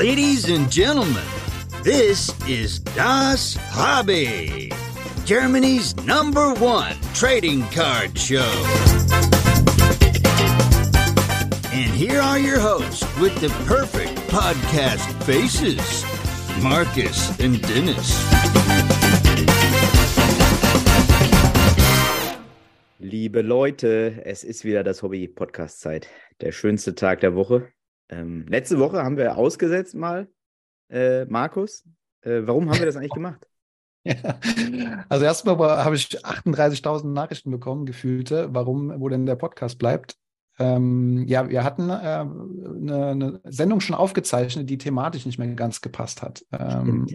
Ladies and gentlemen, this is Das Hobby, Germany's number one trading card show. And here are your hosts with the perfect podcast faces Marcus and Dennis. Liebe Leute, es ist wieder das Hobby-Podcast-Zeit. Der schönste Tag der Woche. Ähm, letzte Woche haben wir ausgesetzt mal, äh, Markus. Äh, warum haben wir das eigentlich gemacht? Ja. Also erstmal habe ich 38.000 Nachrichten bekommen, gefühlte, warum, wo denn der Podcast bleibt. Ähm, ja, wir hatten äh, eine, eine, Sendung schon aufgezeichnet, die thematisch nicht mehr ganz gepasst hat. Ähm,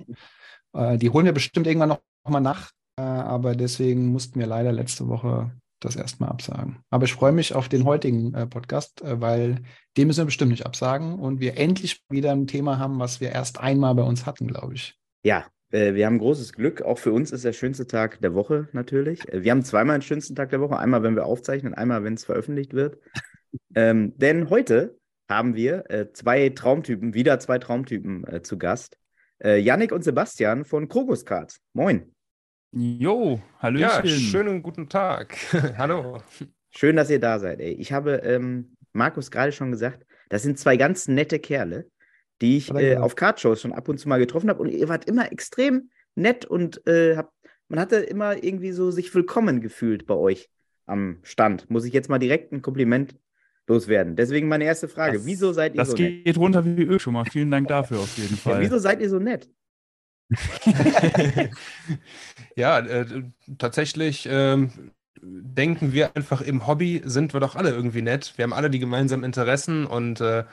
äh, die holen wir bestimmt irgendwann noch, noch mal nach, äh, aber deswegen mussten wir leider letzte Woche das erstmal absagen. Aber ich freue mich auf den heutigen äh, Podcast, äh, weil den müssen wir bestimmt nicht absagen und wir endlich wieder ein Thema haben, was wir erst einmal bei uns hatten, glaube ich. Ja, äh, wir haben großes Glück. Auch für uns ist der schönste Tag der Woche natürlich. Äh, wir haben zweimal den schönsten Tag der Woche. Einmal, wenn wir aufzeichnen, einmal, wenn es veröffentlicht wird. ähm, denn heute haben wir äh, zwei Traumtypen, wieder zwei Traumtypen äh, zu Gast. Äh, Yannick und Sebastian von Krogus Cards. Moin. Jo, hallo. Ja, schönen guten Tag. Hallo. Schön, dass ihr da seid. Ey. Ich habe ähm, Markus gerade schon gesagt, das sind zwei ganz nette Kerle, die ich äh, auf Cardshows schon ab und zu mal getroffen habe. Und ihr wart immer extrem nett und äh, habt, man hatte immer irgendwie so sich willkommen gefühlt bei euch am Stand. Muss ich jetzt mal direkt ein Kompliment loswerden. Deswegen meine erste Frage: das, Wieso seid ihr so nett? Das geht runter wie Öl schon mal. Vielen Dank dafür auf jeden Fall. Ja, wieso seid ihr so nett? ja, äh, tatsächlich ähm, denken wir einfach im Hobby sind wir doch alle irgendwie nett. Wir haben alle die gemeinsamen Interessen und äh,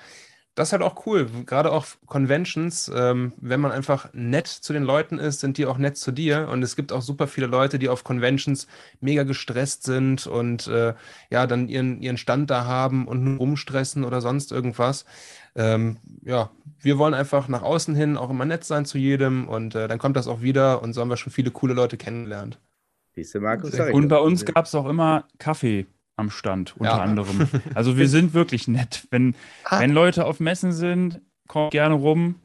das ist halt auch cool. Gerade auch Conventions, ähm, wenn man einfach nett zu den Leuten ist, sind die auch nett zu dir. Und es gibt auch super viele Leute, die auf Conventions mega gestresst sind und äh, ja, dann ihren, ihren Stand da haben und rumstressen oder sonst irgendwas. Ähm, ja, wir wollen einfach nach außen hin auch immer nett sein zu jedem und äh, dann kommt das auch wieder und so haben wir schon viele coole Leute kennengelernt. Siehst du, Markus? Und bei uns gab es auch immer Kaffee am Stand, unter ja. anderem. Also wir sind wirklich nett. Wenn, ah. wenn Leute auf Messen sind, kommt gerne rum,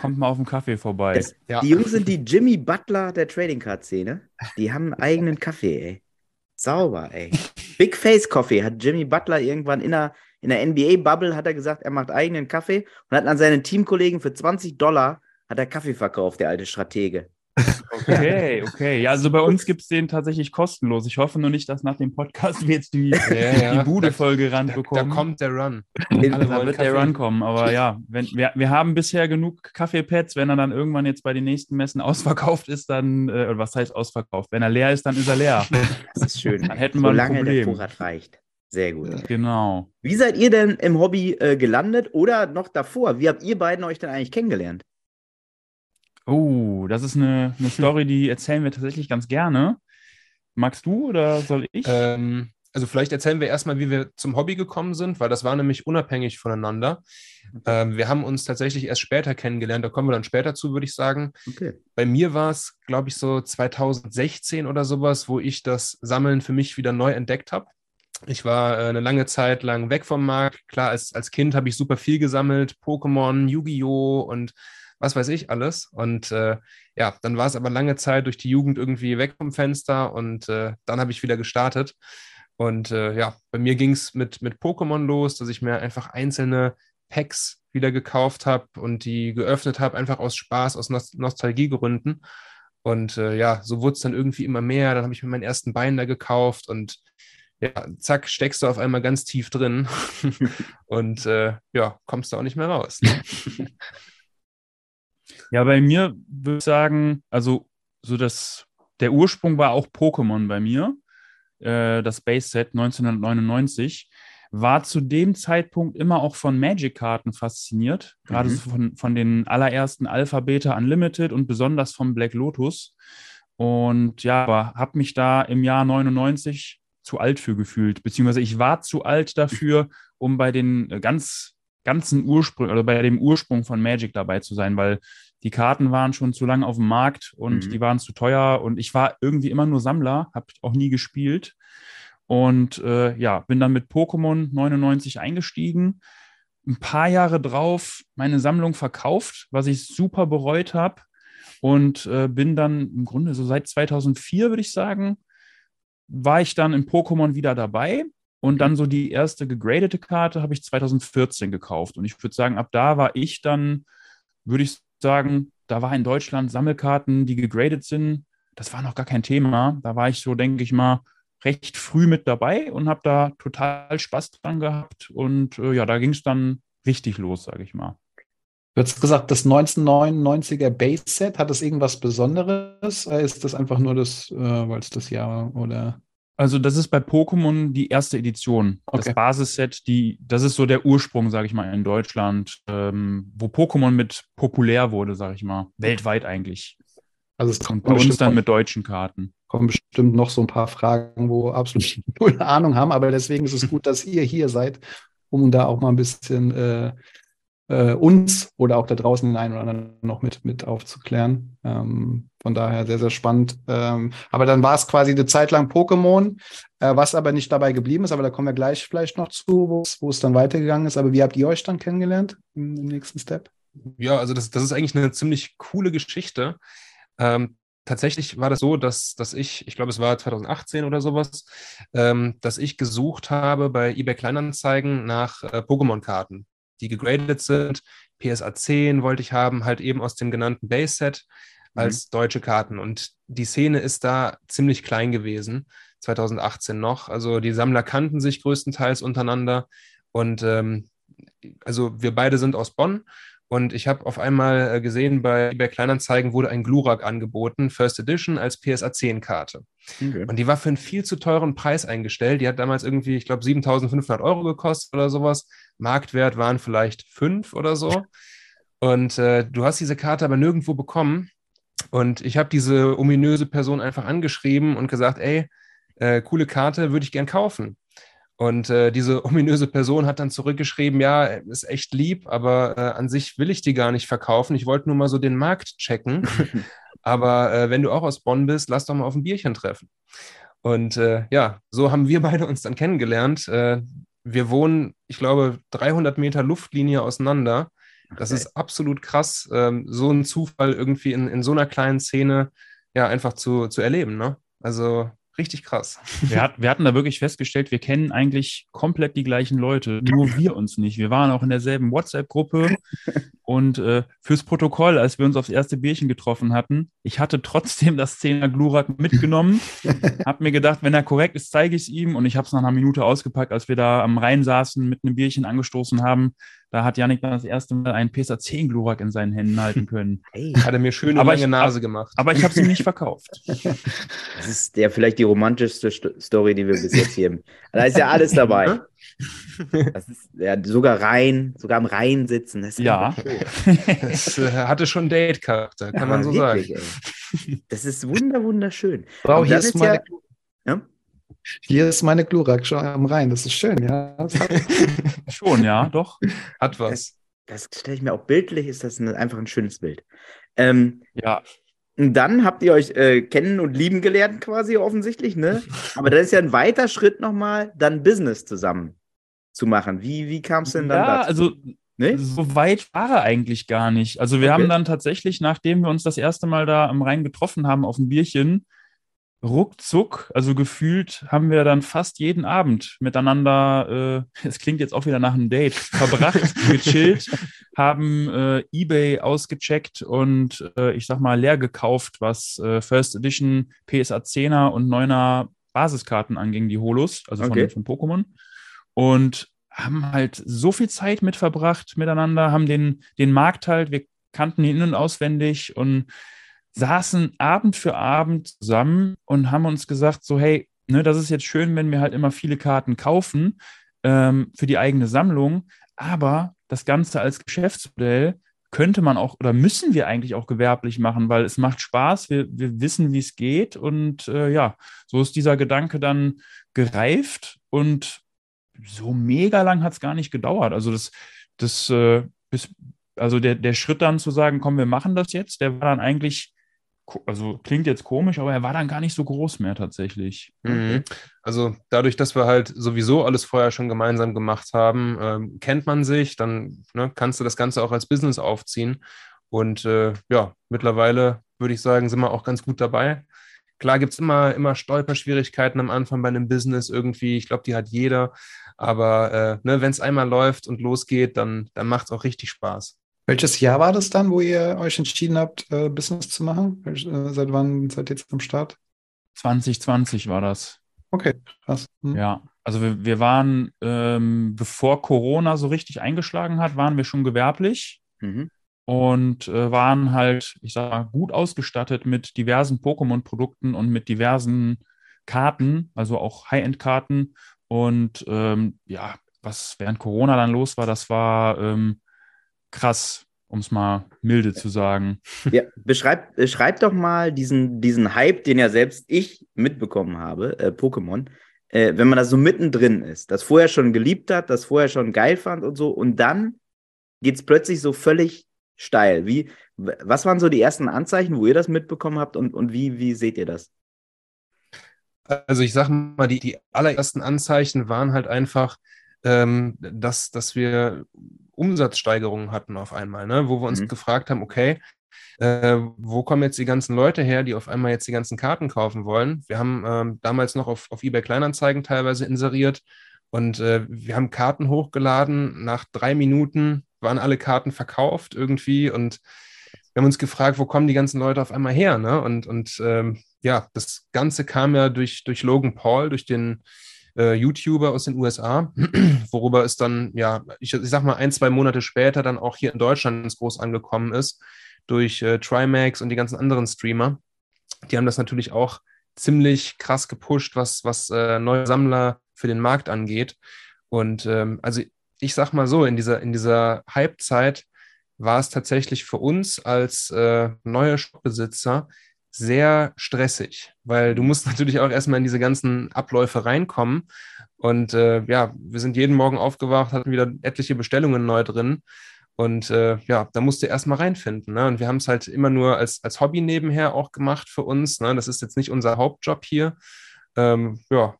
kommt mal auf den Kaffee vorbei. Das, ja. Die Jungs sind die Jimmy Butler der Trading Card Szene. Die haben einen eigenen Kaffee, ey. Sauber, ey. Big Face Coffee hat Jimmy Butler irgendwann in der, in der NBA-Bubble hat er gesagt, er macht eigenen Kaffee und hat an seinen Teamkollegen für 20 Dollar hat er Kaffee verkauft, der alte Stratege. Okay, okay. Ja, also bei uns gibt es den tatsächlich kostenlos. Ich hoffe nur nicht, dass nach dem Podcast wir jetzt die, ja, ja. die Bude voll gerannt bekommen. Da kommt der Run. da wird Kaffee. der Run kommen. Aber ja, wenn, wir, wir haben bisher genug Kaffeepads. Wenn er dann irgendwann jetzt bei den nächsten Messen ausverkauft ist, dann, äh, was heißt ausverkauft? Wenn er leer ist, dann ist er leer. Das ist schön. Dann hätten wir Solange ein Problem. der Vorrat reicht. Sehr gut. Genau. Wie seid ihr denn im Hobby äh, gelandet oder noch davor? Wie habt ihr beiden euch denn eigentlich kennengelernt? Oh, das ist eine, eine Story, die erzählen wir tatsächlich ganz gerne. Magst du oder soll ich? Ähm, also vielleicht erzählen wir erstmal, wie wir zum Hobby gekommen sind, weil das war nämlich unabhängig voneinander. Ähm, wir haben uns tatsächlich erst später kennengelernt, da kommen wir dann später zu, würde ich sagen. Okay. Bei mir war es, glaube ich, so 2016 oder sowas, wo ich das Sammeln für mich wieder neu entdeckt habe. Ich war äh, eine lange Zeit lang weg vom Markt. Klar, als, als Kind habe ich super viel gesammelt, Pokémon, Yu-Gi-Oh! und was weiß ich alles. Und äh, ja, dann war es aber lange Zeit durch die Jugend irgendwie weg vom Fenster und äh, dann habe ich wieder gestartet. Und äh, ja, bei mir ging es mit, mit Pokémon los, dass ich mir einfach einzelne Packs wieder gekauft habe und die geöffnet habe, einfach aus Spaß, aus Nost Nostalgiegründen. Und äh, ja, so wurde es dann irgendwie immer mehr. Dann habe ich mir meinen ersten Binder gekauft und ja, zack, steckst du auf einmal ganz tief drin und äh, ja, kommst du auch nicht mehr raus. Ja, bei mir würde ich sagen, also so das, der Ursprung war auch Pokémon bei mir, äh, das Base Set 1999 war zu dem Zeitpunkt immer auch von Magic-Karten fasziniert, gerade mhm. so von, von den allerersten Alpha, Beta Unlimited und besonders vom Black Lotus. Und ja, aber habe mich da im Jahr 99 zu alt für gefühlt, beziehungsweise ich war zu alt dafür, um bei den ganz ganzen Ursprung, oder bei dem Ursprung von Magic dabei zu sein, weil die Karten waren schon zu lange auf dem Markt und mhm. die waren zu teuer und ich war irgendwie immer nur Sammler, habe auch nie gespielt. Und äh, ja, bin dann mit Pokémon 99 eingestiegen. ein paar Jahre drauf meine Sammlung verkauft, was ich super bereut habe. Und äh, bin dann im Grunde so seit 2004, würde ich sagen, war ich dann in Pokémon wieder dabei. Und dann so die erste gegradete Karte habe ich 2014 gekauft. Und ich würde sagen, ab da war ich dann, würde ich sagen, da war in Deutschland Sammelkarten, die gegradet sind. Das war noch gar kein Thema. Da war ich so, denke ich mal, recht früh mit dabei und habe da total Spaß dran gehabt. Und äh, ja, da ging es dann richtig los, sage ich mal. Du hast gesagt, das 1999er Base-Set, hat das irgendwas Besonderes? Oder ist das einfach nur das, äh, weil es das Jahr oder? Also, das ist bei Pokémon die erste Edition. Okay. Das Basisset, die, das ist so der Ursprung, sage ich mal, in Deutschland, ähm, wo Pokémon mit populär wurde, sage ich mal. Weltweit eigentlich. Also es kommt bei uns dann mit deutschen Karten. Kommen bestimmt noch so ein paar Fragen, wo absolut null Ahnung haben, aber deswegen ist es gut, dass ihr hier seid, um da auch mal ein bisschen äh, äh, uns oder auch da draußen den einen oder anderen noch mit, mit aufzuklären. Ähm, von daher sehr, sehr spannend. Ähm, aber dann war es quasi eine Zeit lang Pokémon, äh, was aber nicht dabei geblieben ist, aber da kommen wir gleich vielleicht noch zu, wo es dann weitergegangen ist. Aber wie habt ihr euch dann kennengelernt im, im nächsten Step? Ja, also das, das ist eigentlich eine ziemlich coole Geschichte. Ähm, tatsächlich war das so, dass, dass ich, ich glaube, es war 2018 oder sowas, ähm, dass ich gesucht habe bei eBay Kleinanzeigen nach äh, Pokémon-Karten die gegradet sind. PSA 10 wollte ich haben, halt eben aus dem genannten Base-Set mhm. als mhm. deutsche Karten. Und die Szene ist da ziemlich klein gewesen, 2018 noch. Also die Sammler kannten sich größtenteils untereinander. Und ähm, also wir beide sind aus Bonn und ich habe auf einmal äh, gesehen, bei eBay Kleinanzeigen wurde ein Glurak angeboten, First Edition als PSA 10 Karte. Okay. Und die war für einen viel zu teuren Preis eingestellt. Die hat damals irgendwie, ich glaube, 7500 Euro gekostet oder sowas. Marktwert waren vielleicht fünf oder so. Und äh, du hast diese Karte aber nirgendwo bekommen. Und ich habe diese ominöse Person einfach angeschrieben und gesagt, ey, äh, coole Karte, würde ich gern kaufen. Und äh, diese ominöse Person hat dann zurückgeschrieben, ja, ist echt lieb, aber äh, an sich will ich die gar nicht verkaufen. Ich wollte nur mal so den Markt checken. aber äh, wenn du auch aus Bonn bist, lass doch mal auf ein Bierchen treffen. Und äh, ja, so haben wir beide uns dann kennengelernt. Wir wohnen, ich glaube, 300 Meter Luftlinie auseinander. Das okay. ist absolut krass, ähm, so einen Zufall irgendwie in, in so einer kleinen Szene ja einfach zu, zu erleben. Ne? Also Richtig krass. Wir, hat, wir, hatten da wirklich festgestellt, wir kennen eigentlich komplett die gleichen Leute, nur wir uns nicht. Wir waren auch in derselben WhatsApp-Gruppe und äh, fürs Protokoll, als wir uns aufs erste Bierchen getroffen hatten, ich hatte trotzdem das 10er Glurak mitgenommen, habe mir gedacht, wenn er korrekt ist, zeige ich es ihm und ich habe es nach einer Minute ausgepackt, als wir da am Rhein saßen, mit einem Bierchen angestoßen haben. Da hat Janik dann das erste Mal einen PSA 10 Glurak in seinen Händen halten können. Hey. Hat er mir schöne aber lange ich, Nase gemacht. Aber ich habe sie nicht verkauft. Das ist ja vielleicht die romantischste Story, die wir bis jetzt hier haben. Da ist ja alles dabei. Das ist ja sogar rein, sogar am Rhein sitzen. Das ja. Das äh, hatte schon Date-Charakter, kann ja, man so wirklich, sagen. Ey. Das ist wunder, wunderschön. Ist, ist meine, ja, ja? Hier ist meine Glurak schon am Rhein. Das ist schön, ja. schon, ja, doch. Hat was. Das, das stelle ich mir auch bildlich, ist das eine, einfach ein schönes Bild. Ähm, ja. Und dann habt ihr euch äh, kennen und lieben gelernt, quasi offensichtlich, ne? Aber das ist ja ein weiter Schritt nochmal, dann Business zusammen zu machen. Wie, wie kam es denn dann ja, dazu? also Nee? So weit war er eigentlich gar nicht. Also wir okay. haben dann tatsächlich, nachdem wir uns das erste Mal da am Rhein getroffen haben auf dem Bierchen, ruckzuck, also gefühlt haben wir dann fast jeden Abend miteinander, äh, es klingt jetzt auch wieder nach einem Date, verbracht, gechillt, haben äh, eBay ausgecheckt und äh, ich sag mal leer gekauft, was äh, First Edition PSA 10er und 9er Basiskarten anging, die Holos, also okay. von, von Pokémon. Und haben halt so viel Zeit mit verbracht miteinander, haben den, den Markt halt, wir kannten ihn in- und auswendig und saßen Abend für Abend zusammen und haben uns gesagt, so hey, ne, das ist jetzt schön, wenn wir halt immer viele Karten kaufen ähm, für die eigene Sammlung, aber das Ganze als Geschäftsmodell könnte man auch oder müssen wir eigentlich auch gewerblich machen, weil es macht Spaß, wir, wir wissen, wie es geht. Und äh, ja, so ist dieser Gedanke dann gereift. Und so mega lang hat es gar nicht gedauert. Also das, das äh, bis, also der, der Schritt dann zu sagen, komm, wir machen das jetzt, der war dann eigentlich also klingt jetzt komisch, aber er war dann gar nicht so groß mehr tatsächlich. Mhm. Also dadurch, dass wir halt sowieso alles vorher schon gemeinsam gemacht haben, ähm, kennt man sich, dann ne, kannst du das Ganze auch als Business aufziehen. Und äh, ja, mittlerweile würde ich sagen, sind wir auch ganz gut dabei. Klar gibt es immer, immer Stolperschwierigkeiten am Anfang bei einem Business irgendwie. Ich glaube, die hat jeder. Aber äh, ne, wenn es einmal läuft und losgeht, dann, dann macht es auch richtig Spaß. Welches Jahr war das dann, wo ihr euch entschieden habt, äh, Business zu machen? Äh, seit wann seid ihr jetzt am Start? 2020 war das. Okay, krass. Hm. Ja, also wir, wir waren, ähm, bevor Corona so richtig eingeschlagen hat, waren wir schon gewerblich mhm. und äh, waren halt, ich sag mal, gut ausgestattet mit diversen Pokémon-Produkten und mit diversen Karten, also auch High-End-Karten. Und ähm, ja, was während Corona dann los war, das war ähm, krass, um es mal milde zu sagen. Ja, beschreib, beschreib doch mal diesen, diesen Hype, den ja selbst ich mitbekommen habe, äh, Pokémon. Äh, wenn man da so mittendrin ist, das vorher schon geliebt hat, das vorher schon geil fand und so, und dann geht es plötzlich so völlig steil. Wie, was waren so die ersten Anzeichen, wo ihr das mitbekommen habt und, und wie, wie seht ihr das? Also ich sag mal, die, die allerersten Anzeichen waren halt einfach, ähm, dass, dass wir Umsatzsteigerungen hatten auf einmal, ne? wo wir uns mhm. gefragt haben, okay, äh, wo kommen jetzt die ganzen Leute her, die auf einmal jetzt die ganzen Karten kaufen wollen? Wir haben ähm, damals noch auf, auf eBay Kleinanzeigen teilweise inseriert und äh, wir haben Karten hochgeladen. Nach drei Minuten waren alle Karten verkauft irgendwie und wir haben uns gefragt, wo kommen die ganzen Leute auf einmal her? Ne? Und, und ähm, ja, das Ganze kam ja durch, durch Logan Paul, durch den äh, YouTuber aus den USA, worüber es dann, ja, ich, ich sag mal, ein, zwei Monate später dann auch hier in Deutschland Groß angekommen ist, durch äh, Trimax und die ganzen anderen Streamer. Die haben das natürlich auch ziemlich krass gepusht, was, was äh, neue Sammler für den Markt angeht. Und ähm, also ich sag mal so, in dieser, in dieser Hype-Zeit war es tatsächlich für uns als äh, neue Shopbesitzer sehr stressig, weil du musst natürlich auch erstmal in diese ganzen Abläufe reinkommen. Und äh, ja, wir sind jeden Morgen aufgewacht, hatten wieder etliche Bestellungen neu drin. Und äh, ja, da musst du erstmal reinfinden. Ne? Und wir haben es halt immer nur als, als Hobby nebenher auch gemacht für uns. Ne? Das ist jetzt nicht unser Hauptjob hier. Ähm, ja,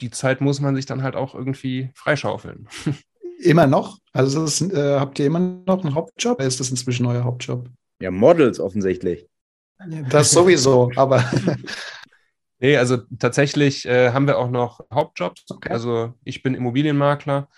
die Zeit muss man sich dann halt auch irgendwie freischaufeln. Immer noch? Also ist, äh, habt ihr immer noch einen Hauptjob? Oder ist das inzwischen euer Hauptjob? Ja, Models offensichtlich. Das sowieso, aber. nee, also tatsächlich äh, haben wir auch noch Hauptjobs. Okay. Also ich bin Immobilienmakler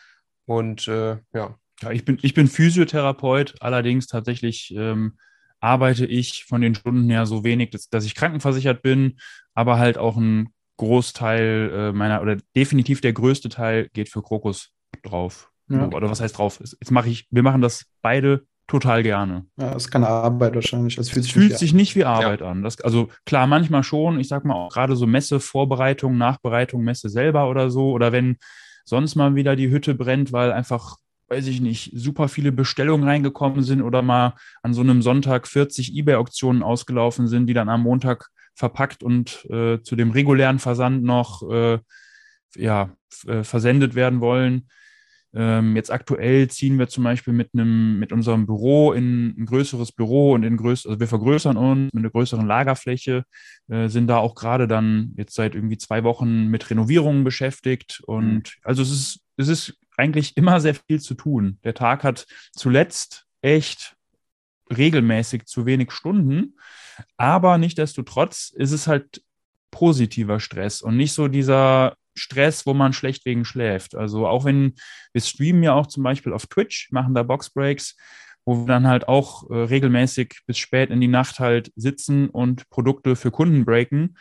und äh, ja. Ja, ich bin, ich bin Physiotherapeut, allerdings tatsächlich ähm, arbeite ich von den Stunden her so wenig, dass, dass ich krankenversichert bin, aber halt auch ein Großteil äh, meiner, oder definitiv der größte Teil geht für Krokus drauf. Ja. Oder was heißt drauf? Jetzt mache ich, wir machen das beide total gerne. Ja, das ist keine Arbeit wahrscheinlich. Das fühlt, sich, fühlt nicht sich, nicht wie Arbeit ja. an. Das, also klar, manchmal schon. Ich sag mal auch gerade so Messevorbereitung, Nachbereitung, Messe selber oder so. Oder wenn sonst mal wieder die Hütte brennt, weil einfach, weiß ich nicht, super viele Bestellungen reingekommen sind oder mal an so einem Sonntag 40 eBay-Auktionen ausgelaufen sind, die dann am Montag verpackt und äh, zu dem regulären Versand noch äh, ja, äh, versendet werden wollen ähm, jetzt aktuell ziehen wir zum Beispiel mit einem, mit unserem Büro in ein größeres Büro und in größ also wir vergrößern uns mit einer größeren Lagerfläche, äh, sind da auch gerade dann jetzt seit irgendwie zwei Wochen mit Renovierungen beschäftigt. Und mhm. also es ist, es ist eigentlich immer sehr viel zu tun. Der Tag hat zuletzt echt regelmäßig zu wenig Stunden, aber nichtdestotrotz ist es halt positiver Stress und nicht so dieser Stress, wo man schlecht wegen schläft. Also auch wenn wir streamen ja auch zum Beispiel auf Twitch, machen da Boxbreaks, wo wir dann halt auch äh, regelmäßig bis spät in die Nacht halt sitzen und Produkte für Kunden breaken.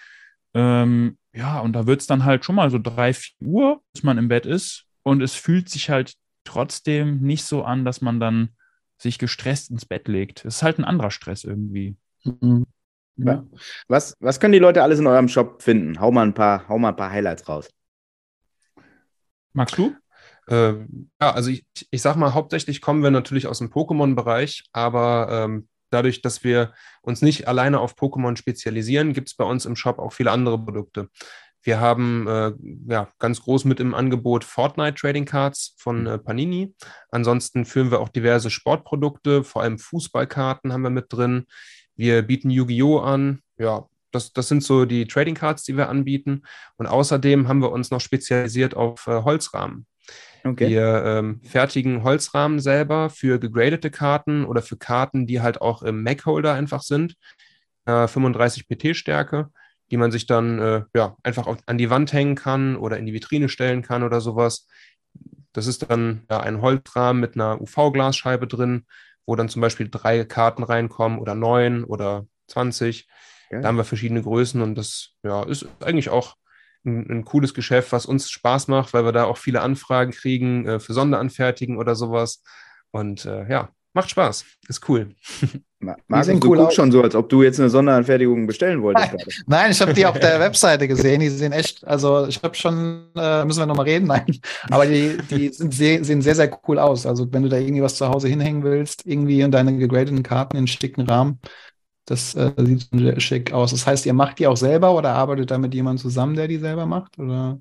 Ähm, ja, und da wird es dann halt schon mal so drei, vier Uhr, bis man im Bett ist. Und es fühlt sich halt trotzdem nicht so an, dass man dann sich gestresst ins Bett legt. Es ist halt ein anderer Stress irgendwie. Mhm. Ja. Was, was können die Leute alles in eurem Shop finden? Hau mal ein paar, hau mal ein paar Highlights raus. Magst du? Äh, ja, also ich, ich sag mal, hauptsächlich kommen wir natürlich aus dem Pokémon-Bereich, aber ähm, dadurch, dass wir uns nicht alleine auf Pokémon spezialisieren, gibt es bei uns im Shop auch viele andere Produkte. Wir haben äh, ja, ganz groß mit im Angebot Fortnite Trading Cards von äh, Panini. Ansonsten führen wir auch diverse Sportprodukte, vor allem Fußballkarten haben wir mit drin. Wir bieten Yu-Gi-Oh! an. Ja, das, das sind so die Trading Cards, die wir anbieten. Und außerdem haben wir uns noch spezialisiert auf äh, Holzrahmen. Okay. Wir ähm, fertigen Holzrahmen selber für gegradete Karten oder für Karten, die halt auch im Mac-Holder einfach sind. Äh, 35 PT-Stärke, die man sich dann äh, ja, einfach auf, an die Wand hängen kann oder in die Vitrine stellen kann oder sowas. Das ist dann ja, ein Holzrahmen mit einer UV-Glasscheibe drin, wo dann zum Beispiel drei Karten reinkommen oder neun oder 20. Ja. Da haben wir verschiedene Größen und das ja, ist eigentlich auch ein, ein, cooles Geschäft, was uns Spaß macht, weil wir da auch viele Anfragen kriegen äh, für Sonderanfertigen oder sowas. Und äh, ja, macht Spaß. Ist cool. Markus, du cool guckst schon so, als ob du jetzt eine Sonderanfertigung bestellen wolltest. Nein, Nein ich habe die auf der Webseite gesehen. Die sehen echt, also ich habe schon, äh, müssen wir nochmal reden? Nein, aber die, die sind sehr, sehen sehr, sehr cool aus. Also wenn du da irgendwie was zu Hause hinhängen willst, irgendwie in deine gegradeten Karten in schicken Rahmen, das äh, sieht sehr schick aus. Das heißt, ihr macht die auch selber oder arbeitet da mit jemandem zusammen, der die selber macht? Oder?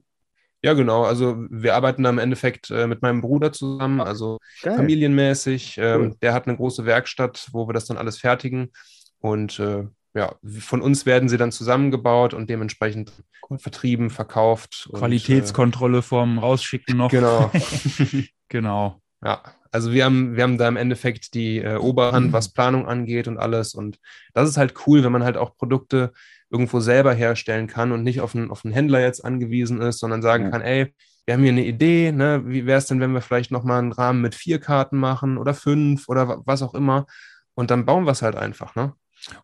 Ja, genau. Also wir arbeiten da im Endeffekt äh, mit meinem Bruder zusammen, also Geil. familienmäßig. Ähm, cool. Der hat eine große Werkstatt, wo wir das dann alles fertigen. Und äh, ja, von uns werden sie dann zusammengebaut und dementsprechend cool. vertrieben, verkauft. Qualitätskontrolle und, äh, vorm Rausschicken noch. Genau. genau. Ja, also wir haben, wir haben da im Endeffekt die äh, Oberhand, was Planung angeht und alles. Und das ist halt cool, wenn man halt auch Produkte irgendwo selber herstellen kann und nicht auf einen, auf einen Händler jetzt angewiesen ist, sondern sagen ja. kann, ey, wir haben hier eine Idee, ne? wie wäre es denn, wenn wir vielleicht nochmal einen Rahmen mit vier Karten machen oder fünf oder was auch immer. Und dann bauen wir es halt einfach, ne?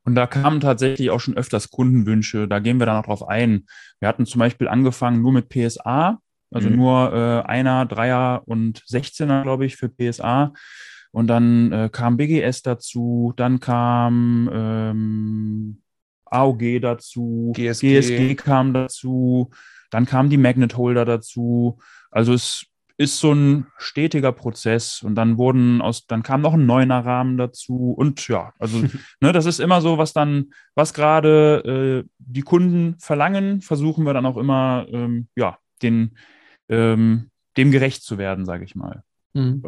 Und da kamen tatsächlich auch schon öfters Kundenwünsche. Da gehen wir dann auch drauf ein. Wir hatten zum Beispiel angefangen nur mit PSA, also mhm. nur äh, Einer, Dreier und 16er, glaube ich, für PSA. Und dann äh, kam BGS dazu, dann kam ähm, AOG dazu, GSG. GSG kam dazu, dann kamen die Magnet Holder dazu. Also es ist so ein stetiger Prozess und dann wurden aus, dann kam noch ein neuner Rahmen dazu und ja, also ne, das ist immer so, was dann, was gerade äh, die Kunden verlangen, versuchen wir dann auch immer, ähm, ja, den, ähm, dem gerecht zu werden, sage ich mal. Mhm.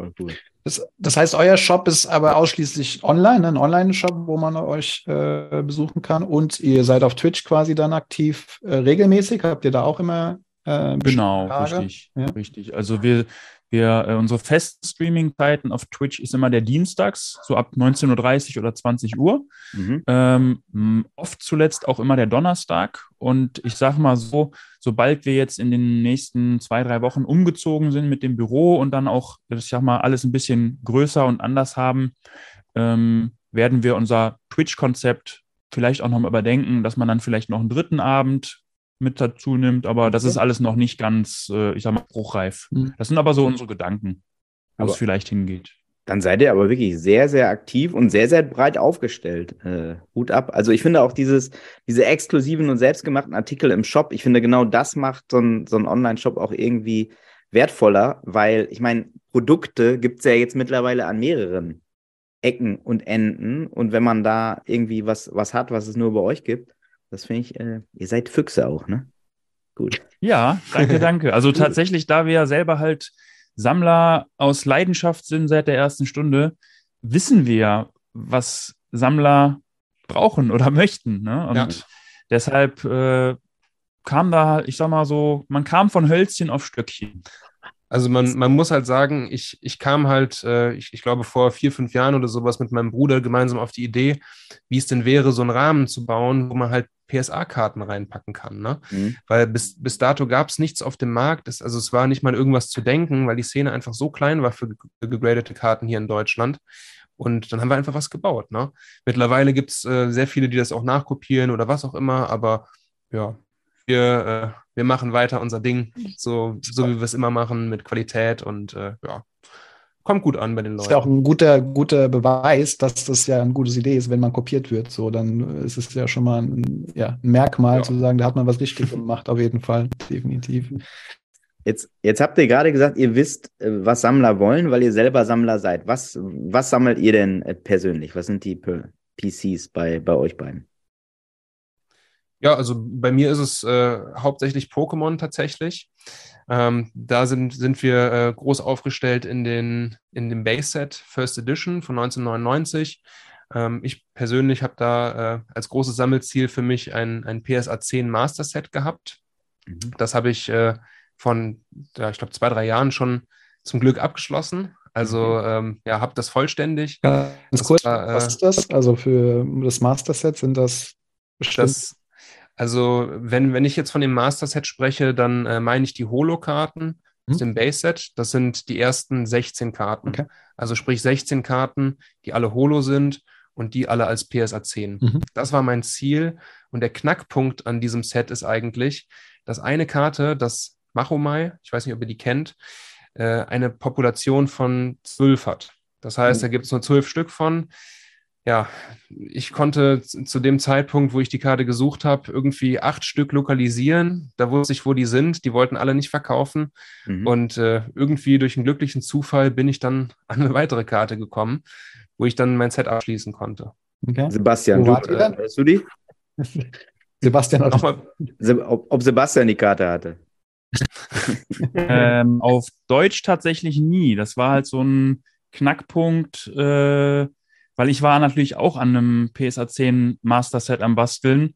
Das, das, heißt, euer Shop ist aber ausschließlich online, ne? ein Online-Shop, wo man euch äh, besuchen kann. Und ihr seid auf Twitch quasi dann aktiv äh, regelmäßig. Habt ihr da auch immer äh, Genau, richtig, ja? richtig. Also wir, wir, äh, unsere festen Streaming-Zeiten auf Twitch ist immer der Dienstags, so ab 19.30 Uhr oder 20 Uhr. Mhm. Ähm, oft zuletzt auch immer der Donnerstag. Und ich sage mal so, sobald wir jetzt in den nächsten zwei, drei Wochen umgezogen sind mit dem Büro und dann auch, ich sag mal, alles ein bisschen größer und anders haben, ähm, werden wir unser Twitch-Konzept vielleicht auch nochmal überdenken, dass man dann vielleicht noch einen dritten Abend mit dazu nimmt, aber das ist alles noch nicht ganz, äh, ich sag mal, bruchreif. Mhm. Das sind aber so unsere Gedanken, wo aber es vielleicht hingeht. Dann seid ihr aber wirklich sehr, sehr aktiv und sehr, sehr breit aufgestellt. Äh, Hut ab. Also ich finde auch dieses, diese exklusiven und selbstgemachten Artikel im Shop, ich finde genau das macht so ein, so ein Online-Shop auch irgendwie wertvoller, weil ich meine, Produkte gibt es ja jetzt mittlerweile an mehreren Ecken und Enden. Und wenn man da irgendwie was, was hat, was es nur bei euch gibt, das finde ich, äh, ihr seid Füchse auch, ne? Gut. Ja, danke, danke. Also tatsächlich, da wir ja selber halt Sammler aus Leidenschaft sind seit der ersten Stunde, wissen wir, was Sammler brauchen oder möchten. Ne? Und ja. deshalb äh, kam da, ich sag mal so, man kam von Hölzchen auf Stöckchen. Also man, man muss halt sagen, ich, ich kam halt, äh, ich, ich glaube vor vier, fünf Jahren oder sowas mit meinem Bruder gemeinsam auf die Idee, wie es denn wäre, so einen Rahmen zu bauen, wo man halt PSA-Karten reinpacken kann. Ne? Mhm. Weil bis, bis dato gab es nichts auf dem Markt. Es, also es war nicht mal irgendwas zu denken, weil die Szene einfach so klein war für gegradete Karten hier in Deutschland. Und dann haben wir einfach was gebaut. Ne? Mittlerweile gibt es äh, sehr viele, die das auch nachkopieren oder was auch immer, aber ja, wir, äh, wir machen weiter unser Ding, so, so wie wir es immer machen, mit Qualität und äh, ja, kommt gut an bei den Leuten. Das ist ja auch ein guter, guter Beweis, dass das ja eine gute Idee ist, wenn man kopiert wird. So, dann ist es ja schon mal ein, ja, ein Merkmal ja. zu sagen, da hat man was richtig gemacht, auf jeden Fall, definitiv. Jetzt, jetzt habt ihr gerade gesagt, ihr wisst, äh, was Sammler wollen, weil ihr selber Sammler seid. Was, was sammelt ihr denn äh, persönlich? Was sind die PCs bei, bei euch beiden? Ja, also bei mir ist es äh, hauptsächlich Pokémon tatsächlich. Ähm, da sind, sind wir äh, groß aufgestellt in, den, in dem Base Set First Edition von 1999. Ähm, ich persönlich habe da äh, als großes Sammelziel für mich ein, ein PSA 10 Master Set gehabt. Mhm. Das habe ich äh, von, ja, ich glaube, zwei, drei Jahren schon zum Glück abgeschlossen. Also mhm. ähm, ja, habe das vollständig. Ganz das kurz, war, äh, was ist das? Also für das Master Set sind das bestimmt. Das, also wenn, wenn ich jetzt von dem Master Set spreche, dann äh, meine ich die Holo-Karten aus dem Base Set. Das sind die ersten 16 Karten. Okay. Also sprich 16 Karten, die alle Holo sind und die alle als PSA 10. Mhm. Das war mein Ziel. Und der Knackpunkt an diesem Set ist eigentlich, dass eine Karte, das Machomai, ich weiß nicht, ob ihr die kennt, äh, eine Population von zwölf hat. Das heißt, mhm. da gibt es nur zwölf Stück von. Ja, ich konnte zu dem Zeitpunkt, wo ich die Karte gesucht habe, irgendwie acht Stück lokalisieren. Da wusste ich, wo die sind. Die wollten alle nicht verkaufen. Mhm. Und äh, irgendwie durch einen glücklichen Zufall bin ich dann an eine weitere Karte gekommen, wo ich dann mein Set abschließen konnte. Okay. Sebastian, du, äh, du die? Sebastian, ob, ob Sebastian die Karte hatte ähm, auf Deutsch tatsächlich nie. Das war halt so ein Knackpunkt, äh, weil ich war natürlich auch an einem PSA 10 Master Set am Basteln.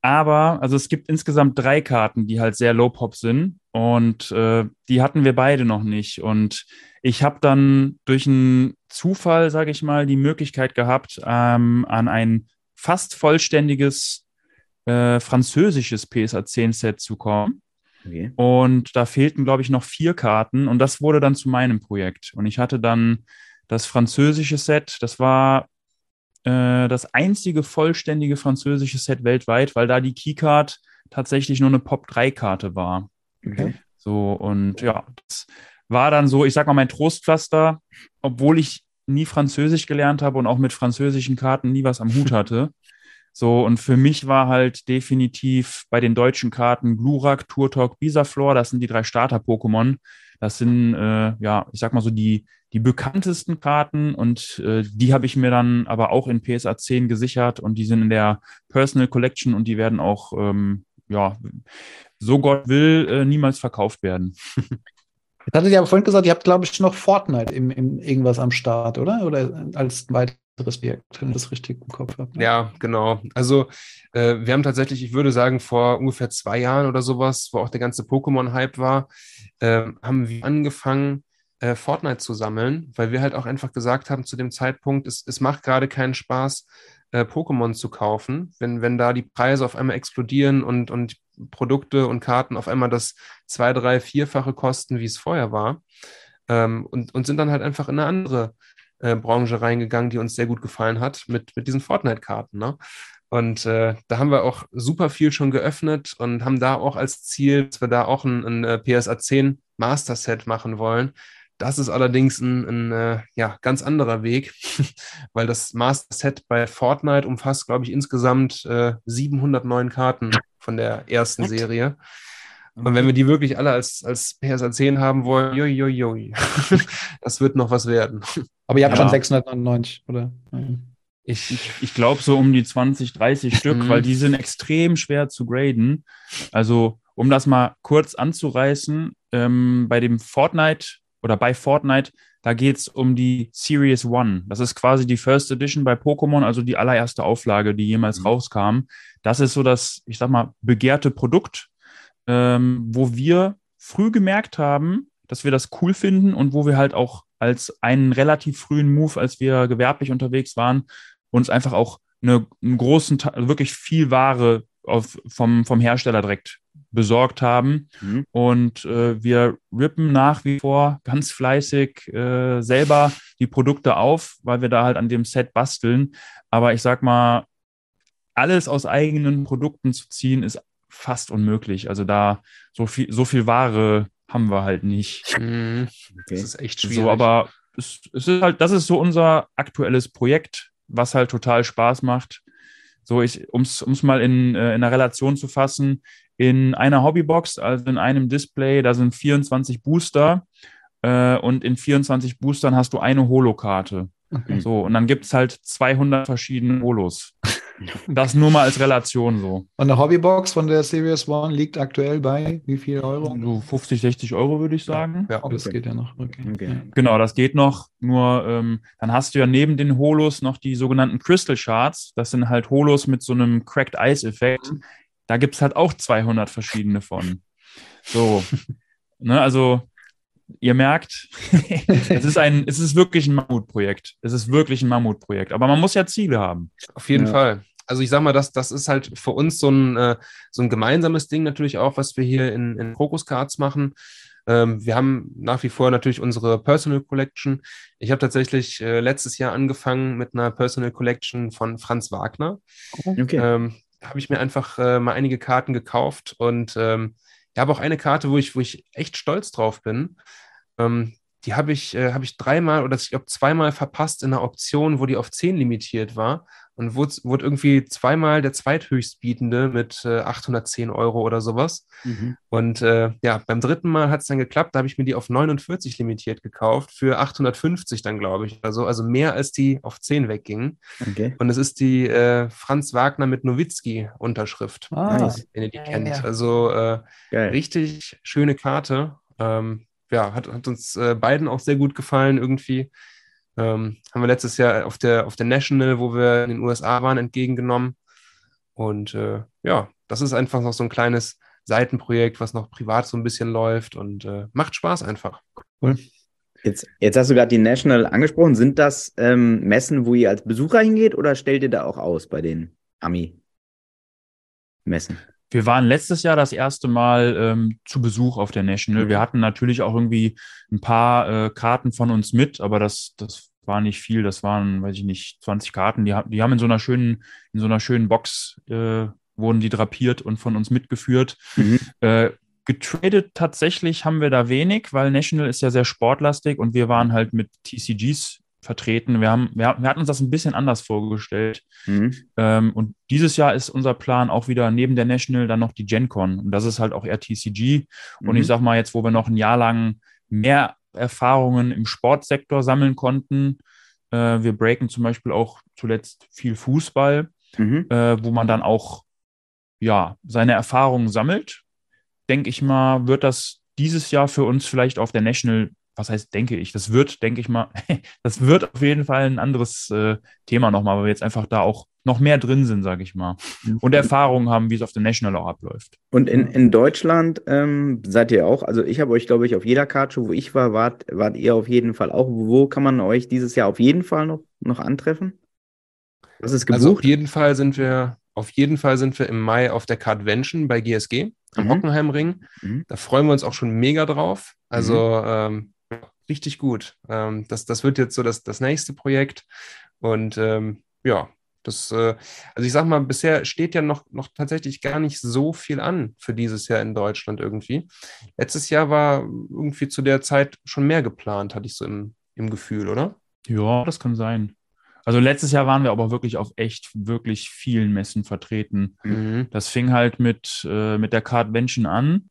Aber, also es gibt insgesamt drei Karten, die halt sehr low-pop sind. Und äh, die hatten wir beide noch nicht. Und ich habe dann durch einen Zufall, sage ich mal, die Möglichkeit gehabt, ähm, an ein fast vollständiges äh, französisches PSA 10 Set zu kommen. Okay. Und da fehlten, glaube ich, noch vier Karten und das wurde dann zu meinem Projekt. Und ich hatte dann das französische Set, das war äh, das einzige vollständige französische Set weltweit, weil da die Keycard tatsächlich nur eine Pop-3-Karte war. Okay. So, und ja, das war dann so, ich sag mal, mein Trostpflaster, obwohl ich nie Französisch gelernt habe und auch mit französischen Karten nie was am Hut hatte. So, und für mich war halt definitiv bei den deutschen Karten Glurak, Turtok, Bisaflor, das sind die drei Starter-Pokémon. Das sind, äh, ja, ich sag mal so die, die bekanntesten Karten und äh, die habe ich mir dann aber auch in PSA 10 gesichert und die sind in der Personal Collection und die werden auch, ähm, ja, so Gott will, äh, niemals verkauft werden. Jetzt hattet ihr aber vorhin gesagt, ihr habt, glaube ich, noch Fortnite im, im irgendwas am Start, oder? Oder als weiteres Objekt, wenn ich das richtig im Kopf habe. Ne? Ja, genau. Also äh, wir haben tatsächlich, ich würde sagen, vor ungefähr zwei Jahren oder sowas, wo auch der ganze Pokémon-Hype war, äh, haben wir angefangen, äh, Fortnite zu sammeln, weil wir halt auch einfach gesagt haben zu dem Zeitpunkt, es, es macht gerade keinen Spaß, äh, Pokémon zu kaufen, wenn, wenn da die Preise auf einmal explodieren und, und Produkte und Karten auf einmal das zwei, drei, vierfache kosten, wie es vorher war. Ähm, und, und sind dann halt einfach in eine andere äh, Branche reingegangen, die uns sehr gut gefallen hat, mit, mit diesen Fortnite-Karten. Ne? Und äh, da haben wir auch super viel schon geöffnet und haben da auch als Ziel, dass wir da auch ein, ein äh, PSA 10 Master Set machen wollen. Das ist allerdings ein, ein äh, ja, ganz anderer Weg, weil das Master Set bei Fortnite umfasst, glaube ich, insgesamt äh, 709 Karten von der ersten What? Serie. Und wenn wir die wirklich alle als, als PSA 10 haben wollen, joi, joi, joi. das wird noch was werden. Aber ihr habt ja. schon 699, oder? Ich, ich, ich glaube so um die 20, 30 Stück, mhm. weil die sind extrem schwer zu graden. Also, um das mal kurz anzureißen, ähm, bei dem Fortnite oder bei Fortnite, da geht es um die Series One. Das ist quasi die First Edition bei Pokémon, also die allererste Auflage, die jemals mhm. rauskam. Das ist so das, ich sag mal, begehrte Produkt, ähm, wo wir früh gemerkt haben, dass wir das cool finden und wo wir halt auch als einen relativ frühen Move, als wir gewerblich unterwegs waren, uns einfach auch eine, einen großen, wirklich viel Ware auf, vom, vom Hersteller direkt besorgt haben. Mhm. Und äh, wir rippen nach wie vor ganz fleißig äh, selber die Produkte auf, weil wir da halt an dem Set basteln. Aber ich sag mal, alles aus eigenen Produkten zu ziehen, ist fast unmöglich. Also da so viel, so viel Ware haben wir halt nicht. Mhm. Okay. Das ist echt schwierig. So, aber es, es, ist halt, das ist so unser aktuelles Projekt, was halt total Spaß macht. So, ich, um es mal in, äh, in einer Relation zu fassen, in einer Hobbybox, also in einem Display, da sind 24 Booster äh, und in 24 Boostern hast du eine Holokarte. Okay. So, und dann gibt es halt 200 verschiedene Holos. Das nur mal als Relation so. Und eine Hobbybox von der Series One liegt aktuell bei wie viel Euro? So 50, 60 Euro würde ich sagen. Ja, okay. das geht ja noch. Okay. okay. Genau, das geht noch. Nur ähm, dann hast du ja neben den Holos noch die sogenannten Crystal Shards. Das sind halt Holos mit so einem Cracked Ice Effekt. Da gibt es halt auch 200 verschiedene von. So, ne, also ihr merkt, es ist ein, es ist wirklich ein Mammutprojekt. Es ist wirklich ein Mammutprojekt. Aber man muss ja Ziele haben. Auf jeden ja. Fall. Also ich sag mal, das, das ist halt für uns so ein, äh, so ein gemeinsames Ding natürlich auch, was wir hier in, in Crocus Cards machen. Ähm, wir haben nach wie vor natürlich unsere Personal Collection. Ich habe tatsächlich äh, letztes Jahr angefangen mit einer Personal Collection von Franz Wagner. Okay. Ähm, habe ich mir einfach äh, mal einige Karten gekauft und ähm, ich habe auch eine Karte, wo ich, wo ich echt stolz drauf bin. Ähm, die habe ich, äh, hab ich dreimal oder ich glaube zweimal verpasst in einer Option, wo die auf 10 limitiert war und wurde, wurde irgendwie zweimal der zweithöchstbietende mit äh, 810 Euro oder sowas. Mhm. Und äh, ja, beim dritten Mal hat es dann geklappt, da habe ich mir die auf 49 limitiert gekauft, für 850 dann, glaube ich. Also, also mehr als die auf 10 weggingen. Okay. Und es ist die äh, Franz Wagner mit Nowitzki-Unterschrift, ah, wenn ihr die ja, kennt. Ja. Also äh, richtig schöne Karte. Ähm, ja, hat, hat uns äh, beiden auch sehr gut gefallen irgendwie. Ähm, haben wir letztes Jahr auf der, auf der National, wo wir in den USA waren, entgegengenommen. Und äh, ja, das ist einfach noch so ein kleines Seitenprojekt, was noch privat so ein bisschen läuft und äh, macht Spaß einfach. Cool. Jetzt, jetzt hast du gerade die National angesprochen. Sind das ähm, Messen, wo ihr als Besucher hingeht oder stellt ihr da auch aus bei den Ami-Messen? Wir waren letztes Jahr das erste Mal ähm, zu Besuch auf der National. Mhm. Wir hatten natürlich auch irgendwie ein paar äh, Karten von uns mit, aber das, das war nicht viel. Das waren, weiß ich nicht, 20 Karten. Die, die haben in so einer schönen, in so einer schönen Box äh, wurden die drapiert und von uns mitgeführt. Mhm. Äh, getradet tatsächlich haben wir da wenig, weil National ist ja sehr sportlastig und wir waren halt mit TCGs vertreten. Wir, haben, wir, wir hatten uns das ein bisschen anders vorgestellt. Mhm. Ähm, und dieses Jahr ist unser Plan auch wieder neben der National dann noch die GenCon. Und das ist halt auch eher TCG. Mhm. Und ich sag mal, jetzt, wo wir noch ein Jahr lang mehr Erfahrungen im Sportsektor sammeln konnten, äh, wir breaken zum Beispiel auch zuletzt viel Fußball, mhm. äh, wo man dann auch ja, seine Erfahrungen sammelt. Denke ich mal, wird das dieses Jahr für uns vielleicht auf der National was heißt, denke ich, das wird, denke ich mal, das wird auf jeden Fall ein anderes äh, Thema nochmal, weil wir jetzt einfach da auch noch mehr drin sind, sage ich mal. Mhm. Und Erfahrungen haben, wie es auf der National auch abläuft. Und in, in Deutschland ähm, seid ihr auch, also ich habe euch, glaube ich, auf jeder Karte, wo ich war, wart, wart ihr auf jeden Fall auch. Wo kann man euch dieses Jahr auf jeden Fall noch, noch antreffen? Was ist gebucht? Also auf jeden Fall sind wir, auf jeden Fall sind wir im Mai auf der Cardvention bei GSG am mhm. Hockenheimring. Mhm. Da freuen wir uns auch schon mega drauf. Also mhm. ähm, richtig gut. Ähm, das, das wird jetzt so das, das nächste Projekt. Und ähm, ja, das, äh, also ich sag mal, bisher steht ja noch, noch tatsächlich gar nicht so viel an für dieses Jahr in Deutschland irgendwie. Letztes Jahr war irgendwie zu der Zeit schon mehr geplant, hatte ich so im, im Gefühl, oder? Ja, das kann sein. Also letztes Jahr waren wir aber wirklich auf echt, wirklich vielen Messen vertreten. Mhm. Das fing halt mit, äh, mit der Cardvention an.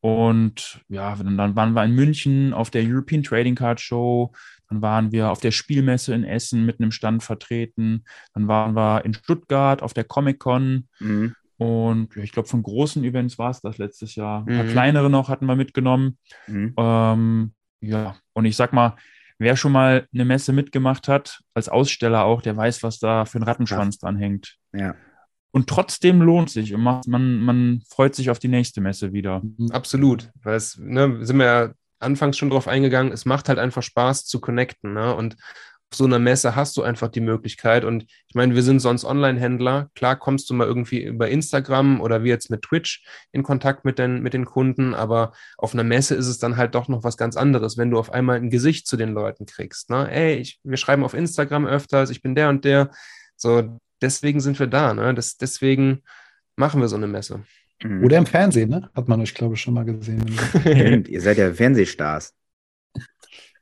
Und ja, dann waren wir in München auf der European Trading Card Show. Dann waren wir auf der Spielmesse in Essen mit einem Stand vertreten. Dann waren wir in Stuttgart auf der Comic Con. Mhm. Und ja, ich glaube, von großen Events war es das letztes Jahr. Ein paar mhm. kleinere noch hatten wir mitgenommen. Mhm. Ähm, ja, und ich sag mal, wer schon mal eine Messe mitgemacht hat, als Aussteller auch, der weiß, was da für ein Rattenschwanz ja. dran hängt. Ja. Und trotzdem lohnt sich und man, man freut sich auf die nächste Messe wieder. Absolut, weil es, ne, sind wir ja anfangs schon drauf eingegangen, es macht halt einfach Spaß zu connecten. Ne? Und auf so einer Messe hast du einfach die Möglichkeit. Und ich meine, wir sind sonst Online-Händler. Klar kommst du mal irgendwie über Instagram oder wie jetzt mit Twitch in Kontakt mit den, mit den Kunden, aber auf einer Messe ist es dann halt doch noch was ganz anderes, wenn du auf einmal ein Gesicht zu den Leuten kriegst. Ne? Ey, ich, wir schreiben auf Instagram öfters, ich bin der und der. So, deswegen sind wir da. Ne? Das, deswegen machen wir so eine Messe. Mhm. Oder im Fernsehen, ne? Hat man euch, glaube ich, schon mal gesehen. Ihr seid ja Fernsehstars.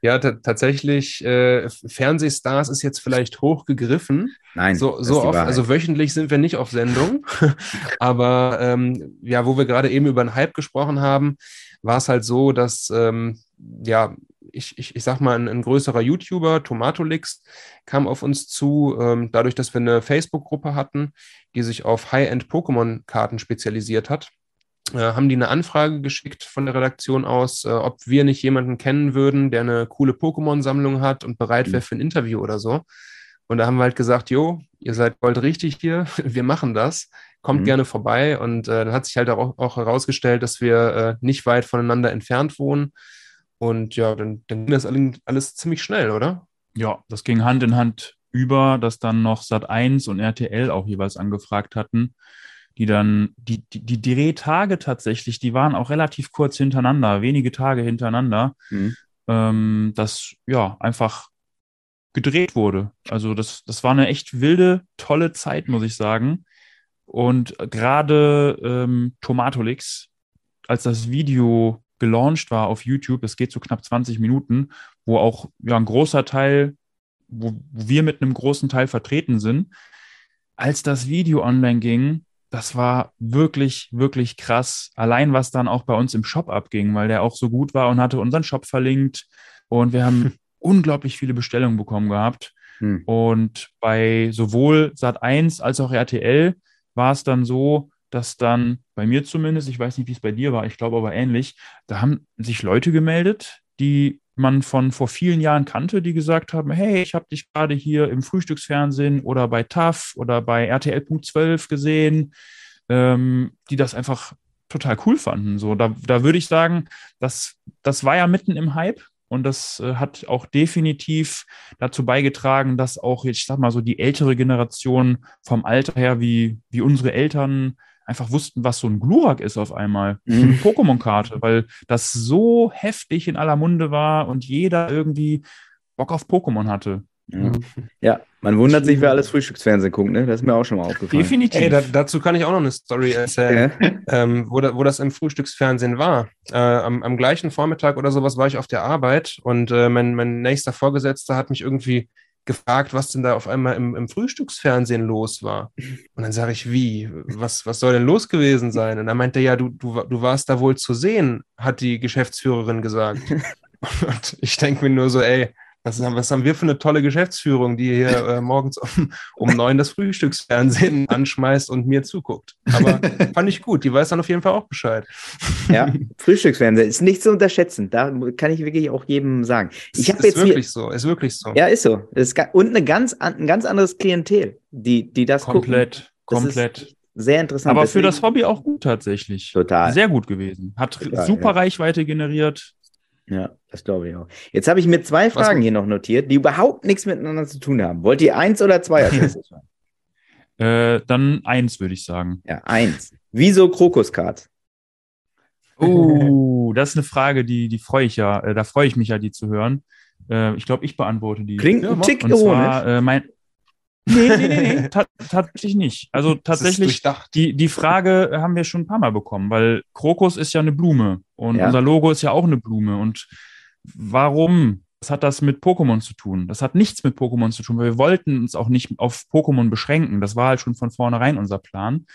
Ja, tatsächlich, äh, Fernsehstars ist jetzt vielleicht hochgegriffen. Nein. So, so oft, also wöchentlich sind wir nicht auf Sendung. Aber ähm, ja, wo wir gerade eben über einen Hype gesprochen haben, war es halt so, dass ähm, ja, ich, ich, ich sag mal, ein, ein größerer YouTuber, Tomatolix, kam auf uns zu, ähm, dadurch, dass wir eine Facebook-Gruppe hatten, die sich auf High-End-Pokémon-Karten spezialisiert hat. Äh, haben die eine Anfrage geschickt von der Redaktion aus, äh, ob wir nicht jemanden kennen würden, der eine coole Pokémon-Sammlung hat und bereit wäre mhm. für ein Interview oder so. Und da haben wir halt gesagt, jo, ihr seid gold richtig hier, wir machen das, kommt mhm. gerne vorbei. Und äh, dann hat sich halt auch, auch herausgestellt, dass wir äh, nicht weit voneinander entfernt wohnen. Und ja, dann, dann ging das alles ziemlich schnell, oder? Ja, das ging Hand in Hand über, dass dann noch Sat1 und RTL auch jeweils angefragt hatten, die dann, die, die, die Drehtage tatsächlich, die waren auch relativ kurz hintereinander, wenige Tage hintereinander, mhm. ähm, dass ja einfach gedreht wurde. Also das, das war eine echt wilde, tolle Zeit, muss ich sagen. Und gerade ähm, Tomatolix, als das Video gelauncht war auf YouTube, es geht so knapp 20 Minuten, wo auch ja, ein großer Teil, wo, wir mit einem großen Teil vertreten sind, als das Video online ging, das war wirklich, wirklich krass. Allein was dann auch bei uns im Shop abging, weil der auch so gut war und hatte unseren Shop verlinkt. Und wir haben unglaublich viele Bestellungen bekommen gehabt. Hm. Und bei sowohl Sat1 als auch RTL war es dann so, dass dann bei mir zumindest, ich weiß nicht, wie es bei dir war, ich glaube aber ähnlich, da haben sich Leute gemeldet, die man von vor vielen Jahren kannte, die gesagt haben, hey, ich habe dich gerade hier im Frühstücksfernsehen oder bei TAF oder bei RTL.12 gesehen, ähm, die das einfach total cool fanden. So, da, da würde ich sagen, das, das war ja mitten im Hype und das äh, hat auch definitiv dazu beigetragen, dass auch, ich sag mal so, die ältere Generation vom Alter her, wie, wie unsere Eltern, einfach wussten, was so ein Glurak ist auf einmal. Mhm. eine Pokémon-Karte, weil das so heftig in aller Munde war und jeder irgendwie Bock auf Pokémon hatte. Ja. ja. man wundert sich, wer alles Frühstücksfernsehen guckt, ne? Das ist mir auch schon mal aufgefallen. Definitiv. Ey, da, dazu kann ich auch noch eine Story erzählen, ja. ähm, wo, da, wo, das im Frühstücksfernsehen war. Äh, am, am, gleichen Vormittag oder sowas war ich auf der Arbeit und äh, mein, mein nächster Vorgesetzter hat mich irgendwie gefragt, was denn da auf einmal im, im Frühstücksfernsehen los war. Und dann sage ich, wie? Was, was soll denn los gewesen sein? Und dann meinte er, ja, du, du, du warst da wohl zu sehen, hat die Geschäftsführerin gesagt. Und ich denke mir nur so, ey, was haben, was haben wir für eine tolle Geschäftsführung, die hier äh, morgens um, um neun das Frühstücksfernsehen anschmeißt und mir zuguckt. Aber fand ich gut, die weiß dann auf jeden Fall auch Bescheid. Ja, Frühstücksfernsehen ist nicht zu unterschätzen. Da kann ich wirklich auch jedem sagen. Ich ist jetzt wirklich hier, so, ist wirklich so. Ja, ist so. Ist und eine ganz, ein ganz anderes Klientel, die, die das komplett, gucken. komplett. Sehr interessant. Aber Deswegen, für das Hobby auch gut tatsächlich. Total. Sehr gut gewesen. Hat Total, super ja. Reichweite generiert. Ja, das glaube ich auch. Jetzt habe ich mir zwei Fragen hier noch notiert, die überhaupt nichts miteinander zu tun haben. Wollt ihr eins oder zwei als äh, dann eins, würde ich sagen. Ja, eins. Wieso Krokuskarts? Oh, das ist eine Frage, die, die freue ich ja, äh, da freue ich mich ja, die zu hören. Äh, ich glaube, ich beantworte die. Klingt ein Tick ironisch. Zwar, äh, mein, Nee, nee, nee, nee. tatsächlich nicht. Also tatsächlich, die, die Frage haben wir schon ein paar Mal bekommen, weil Krokus ist ja eine Blume und ja. unser Logo ist ja auch eine Blume. Und warum? Was hat das mit Pokémon zu tun? Das hat nichts mit Pokémon zu tun, weil wir wollten uns auch nicht auf Pokémon beschränken. Das war halt schon von vornherein unser Plan.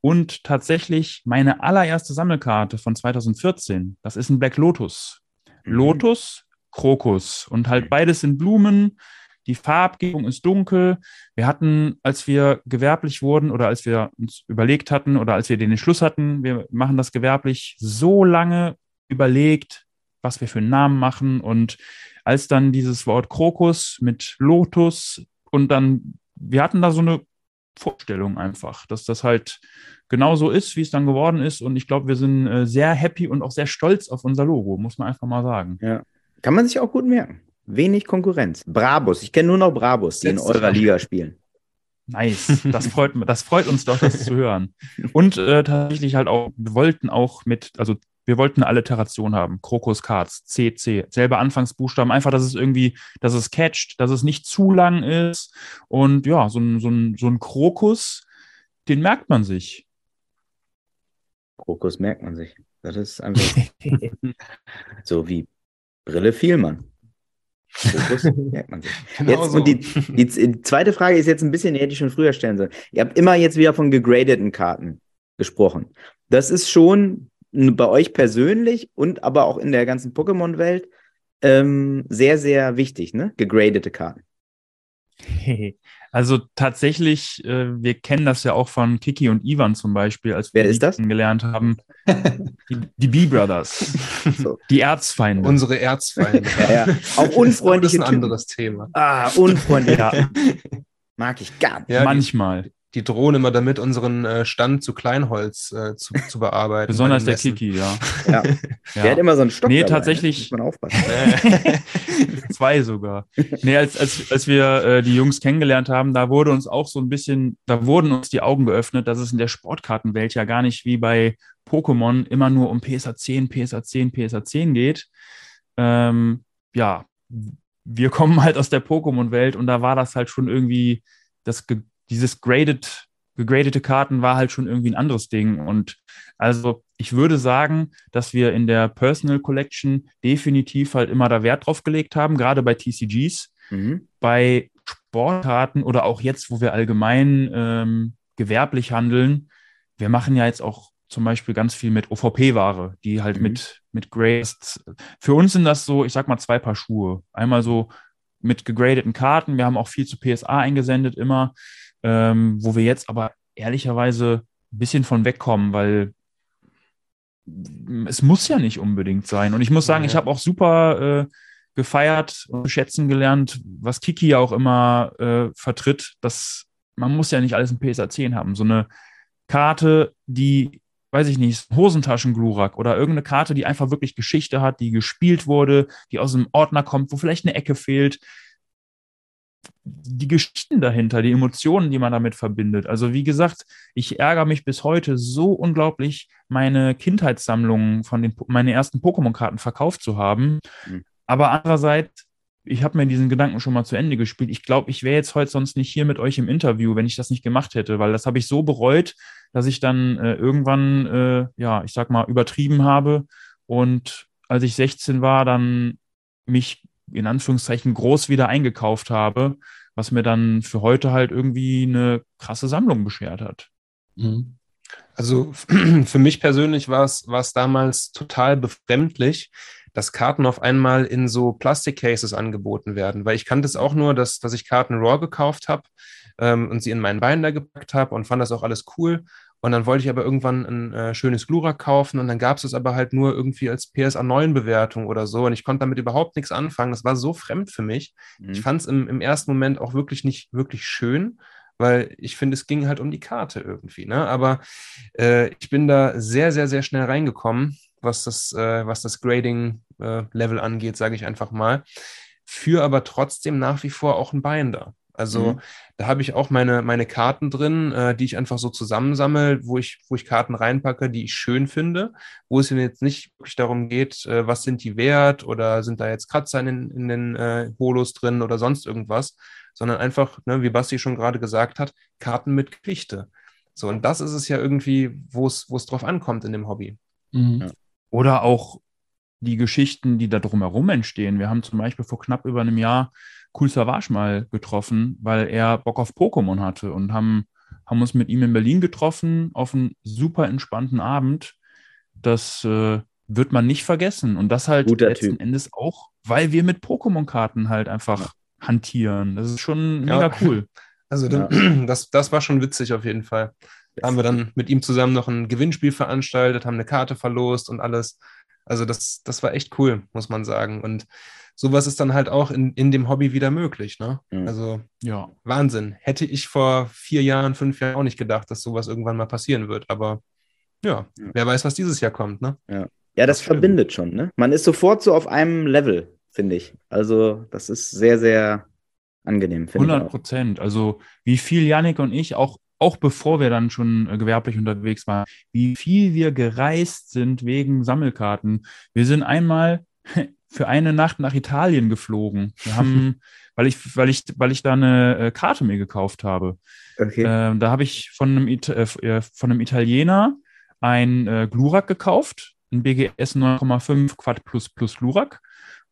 Und tatsächlich meine allererste Sammelkarte von 2014, das ist ein Black Lotus. Mhm. Lotus, Krokus und halt mhm. beides sind Blumen die Farbgebung ist dunkel. Wir hatten, als wir gewerblich wurden oder als wir uns überlegt hatten oder als wir den Entschluss hatten, wir machen das gewerblich, so lange überlegt, was wir für einen Namen machen. Und als dann dieses Wort Krokus mit Lotus und dann, wir hatten da so eine Vorstellung einfach, dass das halt genauso ist, wie es dann geworden ist. Und ich glaube, wir sind äh, sehr happy und auch sehr stolz auf unser Logo, muss man einfach mal sagen. Ja. Kann man sich auch gut merken. Wenig Konkurrenz. Brabus. Ich kenne nur noch Brabus, die Jetzt in eurer Liga spielen. Nice. Das freut, das freut uns doch, das zu hören. Und äh, tatsächlich halt auch, wir wollten auch mit, also wir wollten eine Alliteration haben. Krokus Cards, CC, selber Anfangsbuchstaben, einfach, dass es irgendwie, dass es catcht, dass es nicht zu lang ist. Und ja, so ein, so ein, so ein Krokus, den merkt man sich. Krokus merkt man sich. Das ist einfach so wie Brille Vielmann. merkt man sich. Genau jetzt, so. Und die, die, die, zweite Frage ist jetzt ein bisschen, die hätte ich schon früher stellen sollen. Ihr habt immer jetzt wieder von gegradeten Karten gesprochen. Das ist schon bei euch persönlich und aber auch in der ganzen Pokémon-Welt ähm, sehr, sehr wichtig, ne? Gegradete Karten. Also tatsächlich, äh, wir kennen das ja auch von Kiki und Ivan zum Beispiel, als wir Wer ist das? gelernt haben. Die, die B-Brothers. So. Die Erzfeinde. Unsere Erzfeinde. ja, ja. Auch unfreundliche Das ist ein anderes Thema. Ah, unfreundlich. Ja. Mag ich gar nicht. Ja, Manchmal. Die, die drohen immer damit, unseren äh, Stand zu Kleinholz äh, zu, zu bearbeiten. Besonders der Kiki, ja. ja. Der hat immer so einen Stock. Nee, dabei, ne? tatsächlich. Muss man aufpassen. Zwei sogar. Nee, als, als, als wir äh, die Jungs kennengelernt haben, da wurde uns auch so ein bisschen, da wurden uns die Augen geöffnet, dass es in der Sportkartenwelt ja gar nicht wie bei Pokémon immer nur um PSA 10, PSA 10, PSA 10 geht. Ähm, ja, wir kommen halt aus der Pokémon-Welt und da war das halt schon irgendwie das dieses graded, gegradete Karten war halt schon irgendwie ein anderes Ding. Und also ich würde sagen, dass wir in der Personal Collection definitiv halt immer da Wert drauf gelegt haben, gerade bei TCGs. Mhm. Bei Sportkarten oder auch jetzt, wo wir allgemein ähm, gewerblich handeln, wir machen ja jetzt auch zum Beispiel ganz viel mit OVP-Ware, die halt mhm. mit, mit Grades. Für uns sind das so, ich sag mal, zwei Paar Schuhe. Einmal so mit gegradeten Karten. Wir haben auch viel zu PSA eingesendet immer ähm, wo wir jetzt aber ehrlicherweise ein bisschen von wegkommen, weil es muss ja nicht unbedingt sein. Und ich muss sagen, ja. ich habe auch super äh, gefeiert und schätzen gelernt, was Kiki ja auch immer äh, vertritt, dass man muss ja nicht alles in PSA 10 haben. So eine Karte, die, weiß ich nicht, Hosentaschen-Glurak oder irgendeine Karte, die einfach wirklich Geschichte hat, die gespielt wurde, die aus einem Ordner kommt, wo vielleicht eine Ecke fehlt, die Geschichten dahinter, die Emotionen, die man damit verbindet. Also wie gesagt, ich ärgere mich bis heute so unglaublich, meine Kindheitssammlungen von den meine ersten Pokémon-Karten verkauft zu haben. Mhm. Aber andererseits, ich habe mir diesen Gedanken schon mal zu Ende gespielt. Ich glaube, ich wäre jetzt heute sonst nicht hier mit euch im Interview, wenn ich das nicht gemacht hätte, weil das habe ich so bereut, dass ich dann äh, irgendwann, äh, ja, ich sag mal, übertrieben habe und als ich 16 war, dann mich in Anführungszeichen groß wieder eingekauft habe, was mir dann für heute halt irgendwie eine krasse Sammlung beschert hat. Mhm. Also für mich persönlich war es, war es damals total befremdlich, dass Karten auf einmal in so Plastikcases angeboten werden, weil ich kannte es auch nur, dass, dass ich Karten Raw gekauft habe ähm, und sie in meinen Binder gepackt habe und fand das auch alles cool. Und dann wollte ich aber irgendwann ein äh, schönes Glurak kaufen und dann gab es es aber halt nur irgendwie als PSA 9 Bewertung oder so. Und ich konnte damit überhaupt nichts anfangen. Das war so fremd für mich. Mhm. Ich fand es im, im ersten Moment auch wirklich nicht wirklich schön, weil ich finde, es ging halt um die Karte irgendwie. Ne? Aber äh, ich bin da sehr, sehr, sehr schnell reingekommen, was das, äh, was das Grading-Level äh, angeht, sage ich einfach mal. Für aber trotzdem nach wie vor auch ein Binder. Also mhm. da habe ich auch meine, meine Karten drin, äh, die ich einfach so zusammensammle, wo ich, wo ich Karten reinpacke, die ich schön finde, wo es mir jetzt nicht wirklich darum geht, äh, was sind die wert oder sind da jetzt Kratzer in, in den äh, Holos drin oder sonst irgendwas, sondern einfach, ne, wie Basti schon gerade gesagt hat, Karten mit Geschichte. So, und das ist es ja irgendwie, wo es, wo es drauf ankommt in dem Hobby. Mhm. Oder auch die Geschichten, die da drumherum entstehen. Wir haben zum Beispiel vor knapp über einem Jahr Cool Savage mal getroffen, weil er Bock auf Pokémon hatte und haben, haben uns mit ihm in Berlin getroffen auf einen super entspannten Abend. Das äh, wird man nicht vergessen. Und das halt Guter letzten typ. Endes auch, weil wir mit Pokémon-Karten halt einfach ja. hantieren. Das ist schon mega ja. cool. Also ja. das, das war schon witzig auf jeden Fall. Da haben wir dann mit ihm zusammen noch ein Gewinnspiel veranstaltet, haben eine Karte verlost und alles. Also das, das war echt cool, muss man sagen. Und sowas ist dann halt auch in, in dem Hobby wieder möglich. Ne? Mhm. Also ja, Wahnsinn. Hätte ich vor vier Jahren, fünf Jahren auch nicht gedacht, dass sowas irgendwann mal passieren wird. Aber ja, ja. wer weiß, was dieses Jahr kommt. Ne? Ja, ja das, das verbindet schon. Ne? Man ist sofort so auf einem Level, finde ich. Also das ist sehr, sehr angenehm. 100 Prozent. Also wie viel Janik und ich auch auch bevor wir dann schon äh, gewerblich unterwegs waren, wie viel wir gereist sind wegen Sammelkarten. Wir sind einmal für eine Nacht nach Italien geflogen. Wir haben, weil ich, weil ich, weil ich da eine äh, Karte mir gekauft habe. Okay. Äh, da habe ich von einem, It äh, äh, von einem Italiener ein äh, Glurak gekauft, ein BGS 9,5 Quad Plus Plus Glurak.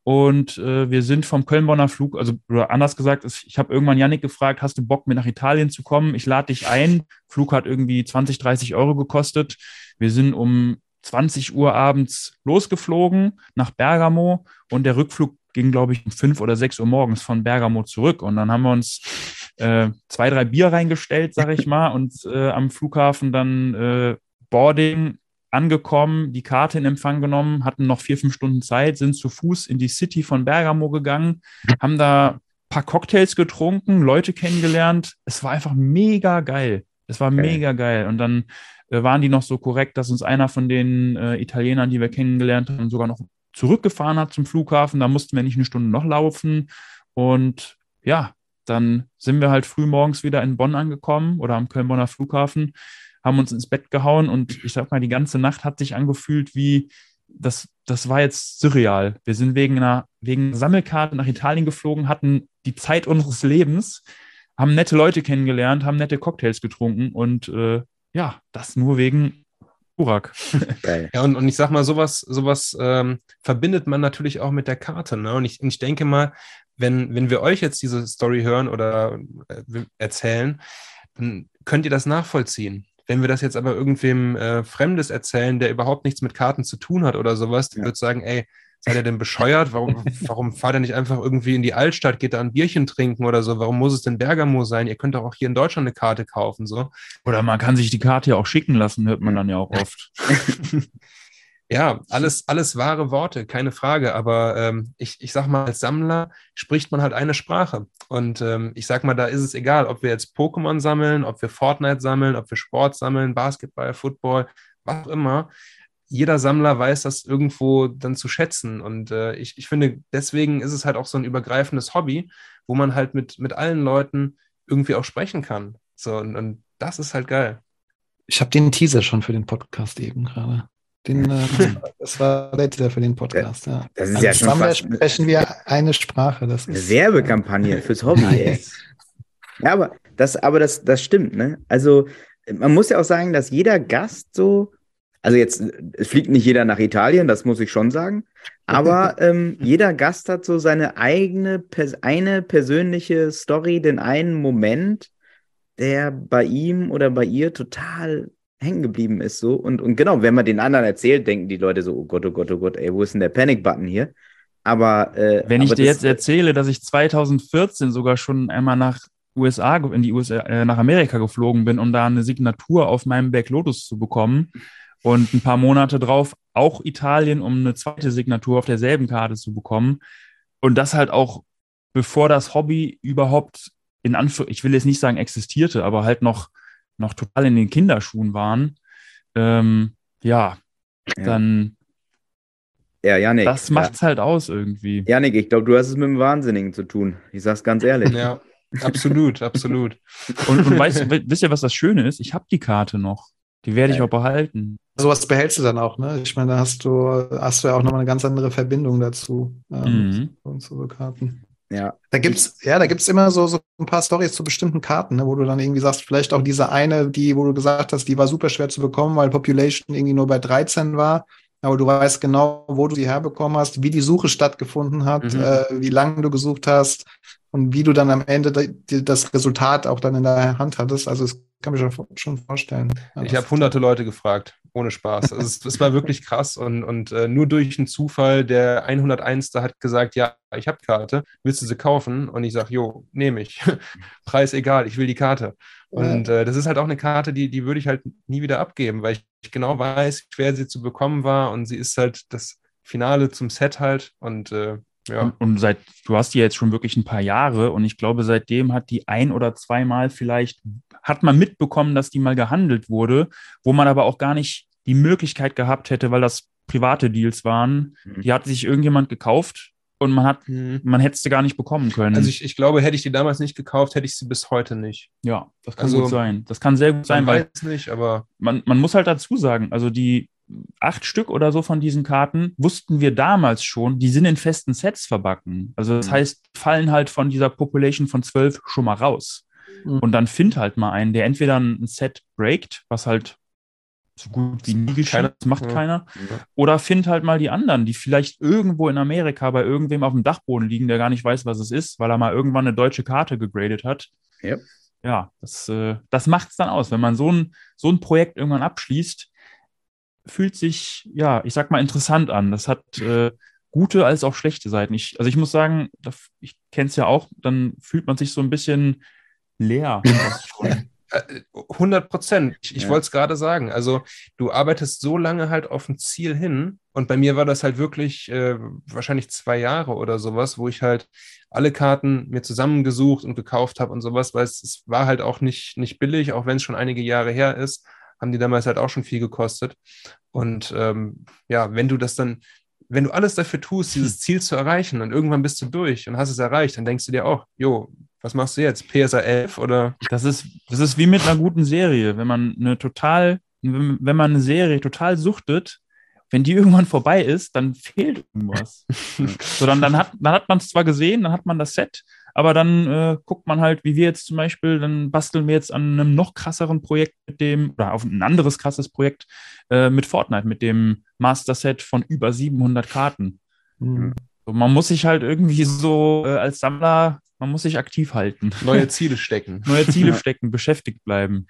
Und äh, wir sind vom Köln-Bonner Flug, also oder anders gesagt, ich habe irgendwann Yannick gefragt, hast du Bock, mit nach Italien zu kommen? Ich lade dich ein. Flug hat irgendwie 20, 30 Euro gekostet. Wir sind um 20 Uhr abends losgeflogen nach Bergamo und der Rückflug ging, glaube ich, um fünf oder sechs Uhr morgens von Bergamo zurück. Und dann haben wir uns äh, zwei, drei Bier reingestellt, sage ich mal, und äh, am Flughafen dann äh, Boarding angekommen, die Karte in Empfang genommen, hatten noch vier, fünf Stunden Zeit, sind zu Fuß in die City von Bergamo gegangen, haben da ein paar Cocktails getrunken, Leute kennengelernt. Es war einfach mega geil. Es war okay. mega geil. Und dann äh, waren die noch so korrekt, dass uns einer von den äh, Italienern, die wir kennengelernt haben, sogar noch zurückgefahren hat zum Flughafen. Da mussten wir nicht eine Stunde noch laufen. Und ja, dann sind wir halt früh morgens wieder in Bonn angekommen oder am Köln-Bonner Flughafen, haben uns ins Bett gehauen und ich sag mal, die ganze Nacht hat sich angefühlt wie, das, das war jetzt surreal. Wir sind wegen einer, wegen Sammelkarte nach Italien geflogen, hatten die Zeit unseres Lebens, haben nette Leute kennengelernt, haben nette Cocktails getrunken und äh, ja, das nur wegen Burak. Ja, und, und ich sag mal, sowas, sowas ähm, verbindet man natürlich auch mit der Karte. Ne? Und, ich, und ich denke mal, wenn, wenn wir euch jetzt diese Story hören oder äh, erzählen, dann könnt ihr das nachvollziehen. Wenn wir das jetzt aber irgendwem äh, Fremdes erzählen, der überhaupt nichts mit Karten zu tun hat oder sowas, ja. wird sagen, ey, seid ihr denn bescheuert? Warum, warum fahrt ihr nicht einfach irgendwie in die Altstadt, geht da ein Bierchen trinken oder so? Warum muss es denn Bergamo sein? Ihr könnt doch auch hier in Deutschland eine Karte kaufen, so. Oder man kann sich die Karte ja auch schicken lassen, hört man dann ja auch oft. Ja, alles, alles wahre Worte, keine Frage. Aber ähm, ich, ich sag mal, als Sammler spricht man halt eine Sprache. Und ähm, ich sag mal, da ist es egal, ob wir jetzt Pokémon sammeln, ob wir Fortnite sammeln, ob wir Sport sammeln, Basketball, Football, was auch immer. Jeder Sammler weiß das irgendwo dann zu schätzen. Und äh, ich, ich finde, deswegen ist es halt auch so ein übergreifendes Hobby, wo man halt mit, mit allen Leuten irgendwie auch sprechen kann. So, und, und das ist halt geil. Ich habe den Teaser schon für den Podcast eben gerade. Den, äh, das war der Titel für den Podcast. Ja. Das ist also ja schon fast sprechen wir eine Sprache. Das eine Werbekampagne fürs Hobby. Nice. ja, aber das, aber das, das stimmt. Ne? Also man muss ja auch sagen, dass jeder Gast so, also jetzt es fliegt nicht jeder nach Italien, das muss ich schon sagen. Aber ähm, jeder Gast hat so seine eigene, eine persönliche Story, den einen Moment, der bei ihm oder bei ihr total hängen geblieben ist so. Und, und genau, wenn man den anderen erzählt, denken die Leute so, oh Gott, oh Gott, oh Gott, ey, wo ist denn der Panic-Button hier? Aber äh, wenn ich aber dir jetzt erzähle, dass ich 2014 sogar schon einmal nach USA, in die USA, äh, nach Amerika geflogen bin, um da eine Signatur auf meinem Back Lotus zu bekommen und ein paar Monate drauf auch Italien, um eine zweite Signatur auf derselben Karte zu bekommen. Und das halt auch, bevor das Hobby überhaupt in Anführungszeichen, ich will jetzt nicht sagen existierte, aber halt noch noch total in den Kinderschuhen waren, ähm, ja, ja, dann. Ja, Janik. Das macht's ja. halt aus irgendwie. Janik, ich glaube, du hast es mit dem Wahnsinnigen zu tun. Ich sag's ganz ehrlich. Ja, absolut, absolut. Und, und weißt, wisst ihr, was das Schöne ist? Ich habe die Karte noch. Die werde ich auch behalten. Sowas behältst du dann auch, ne? Ich meine, da hast du, hast du ja auch nochmal eine ganz andere Verbindung dazu. Ähm, mhm. Zu so Karten. Ja. Da gibt's, ja, da gibt's immer so, so ein paar Stories zu bestimmten Karten, ne, wo du dann irgendwie sagst, vielleicht auch diese eine, die, wo du gesagt hast, die war super schwer zu bekommen, weil Population irgendwie nur bei 13 war. Aber du weißt genau, wo du sie herbekommen hast, wie die Suche stattgefunden hat, mhm. äh, wie lange du gesucht hast und wie du dann am Ende das Resultat auch dann in der Hand hattest. Also es kann mich schon vorstellen. Ich habe hunderte Leute gefragt, ohne Spaß. Also es, es war wirklich krass und, und äh, nur durch einen Zufall, der 101. hat gesagt, ja, ich habe Karte, willst du sie kaufen? Und ich sage, jo, nehme ich. Preis egal, ich will die Karte. Und äh, das ist halt auch eine Karte, die, die würde ich halt nie wieder abgeben, weil ich genau weiß, wie schwer sie zu bekommen war und sie ist halt das Finale zum Set halt und äh, ja. Und, und, seit, du hast die jetzt schon wirklich ein paar Jahre und ich glaube, seitdem hat die ein oder zweimal vielleicht, hat man mitbekommen, dass die mal gehandelt wurde, wo man aber auch gar nicht die Möglichkeit gehabt hätte, weil das private Deals waren. Mhm. Die hat sich irgendjemand gekauft und man hat, mhm. man hätte sie gar nicht bekommen können. Also ich, ich glaube, hätte ich die damals nicht gekauft, hätte ich sie bis heute nicht. Ja, das kann also, gut sein. Das kann sehr gut sein, weil nicht, aber man, man muss halt dazu sagen, also die acht Stück oder so von diesen Karten wussten wir damals schon, die sind in festen Sets verbacken. Also das mhm. heißt, fallen halt von dieser Population von zwölf schon mal raus. Mhm. Und dann find halt mal einen, der entweder ein Set breakt, was halt so gut wie nie geschieht, das macht ja. keiner. Ja. Oder find halt mal die anderen, die vielleicht irgendwo in Amerika bei irgendwem auf dem Dachboden liegen, der gar nicht weiß, was es ist, weil er mal irgendwann eine deutsche Karte gegradet hat. Ja, ja das, äh, das macht es dann aus. Wenn man so ein, so ein Projekt irgendwann abschließt, fühlt sich, ja, ich sag mal, interessant an. Das hat, äh, gute als auch schlechte Seiten. Ich, also ich muss sagen, ich kenne es ja auch, dann fühlt man sich so ein bisschen leer. 100 Prozent. Ich, ich ja. wollte es gerade sagen. Also du arbeitest so lange halt auf ein Ziel hin. Und bei mir war das halt wirklich äh, wahrscheinlich zwei Jahre oder sowas, wo ich halt alle Karten mir zusammengesucht und gekauft habe und sowas, weil es, es war halt auch nicht, nicht billig, auch wenn es schon einige Jahre her ist, haben die damals halt auch schon viel gekostet. Und ähm, ja, wenn du das dann, wenn du alles dafür tust, dieses Ziel zu erreichen und irgendwann bist du durch und hast es erreicht, dann denkst du dir auch, jo, was machst du jetzt? PSA 11 oder? Das ist, das ist wie mit einer guten Serie. Wenn man eine total, wenn man eine Serie total suchtet, wenn die irgendwann vorbei ist, dann fehlt irgendwas. so, dann, dann hat, dann hat man es zwar gesehen, dann hat man das Set, aber dann äh, guckt man halt, wie wir jetzt zum Beispiel, dann basteln wir jetzt an einem noch krasseren Projekt mit dem, oder auf ein anderes krasses Projekt äh, mit Fortnite, mit dem Master Set von über 700 Karten. Mhm. So, man muss sich halt irgendwie so äh, als Sammler man muss sich aktiv halten. Neue Ziele stecken. Neue Ziele ja. stecken, beschäftigt bleiben.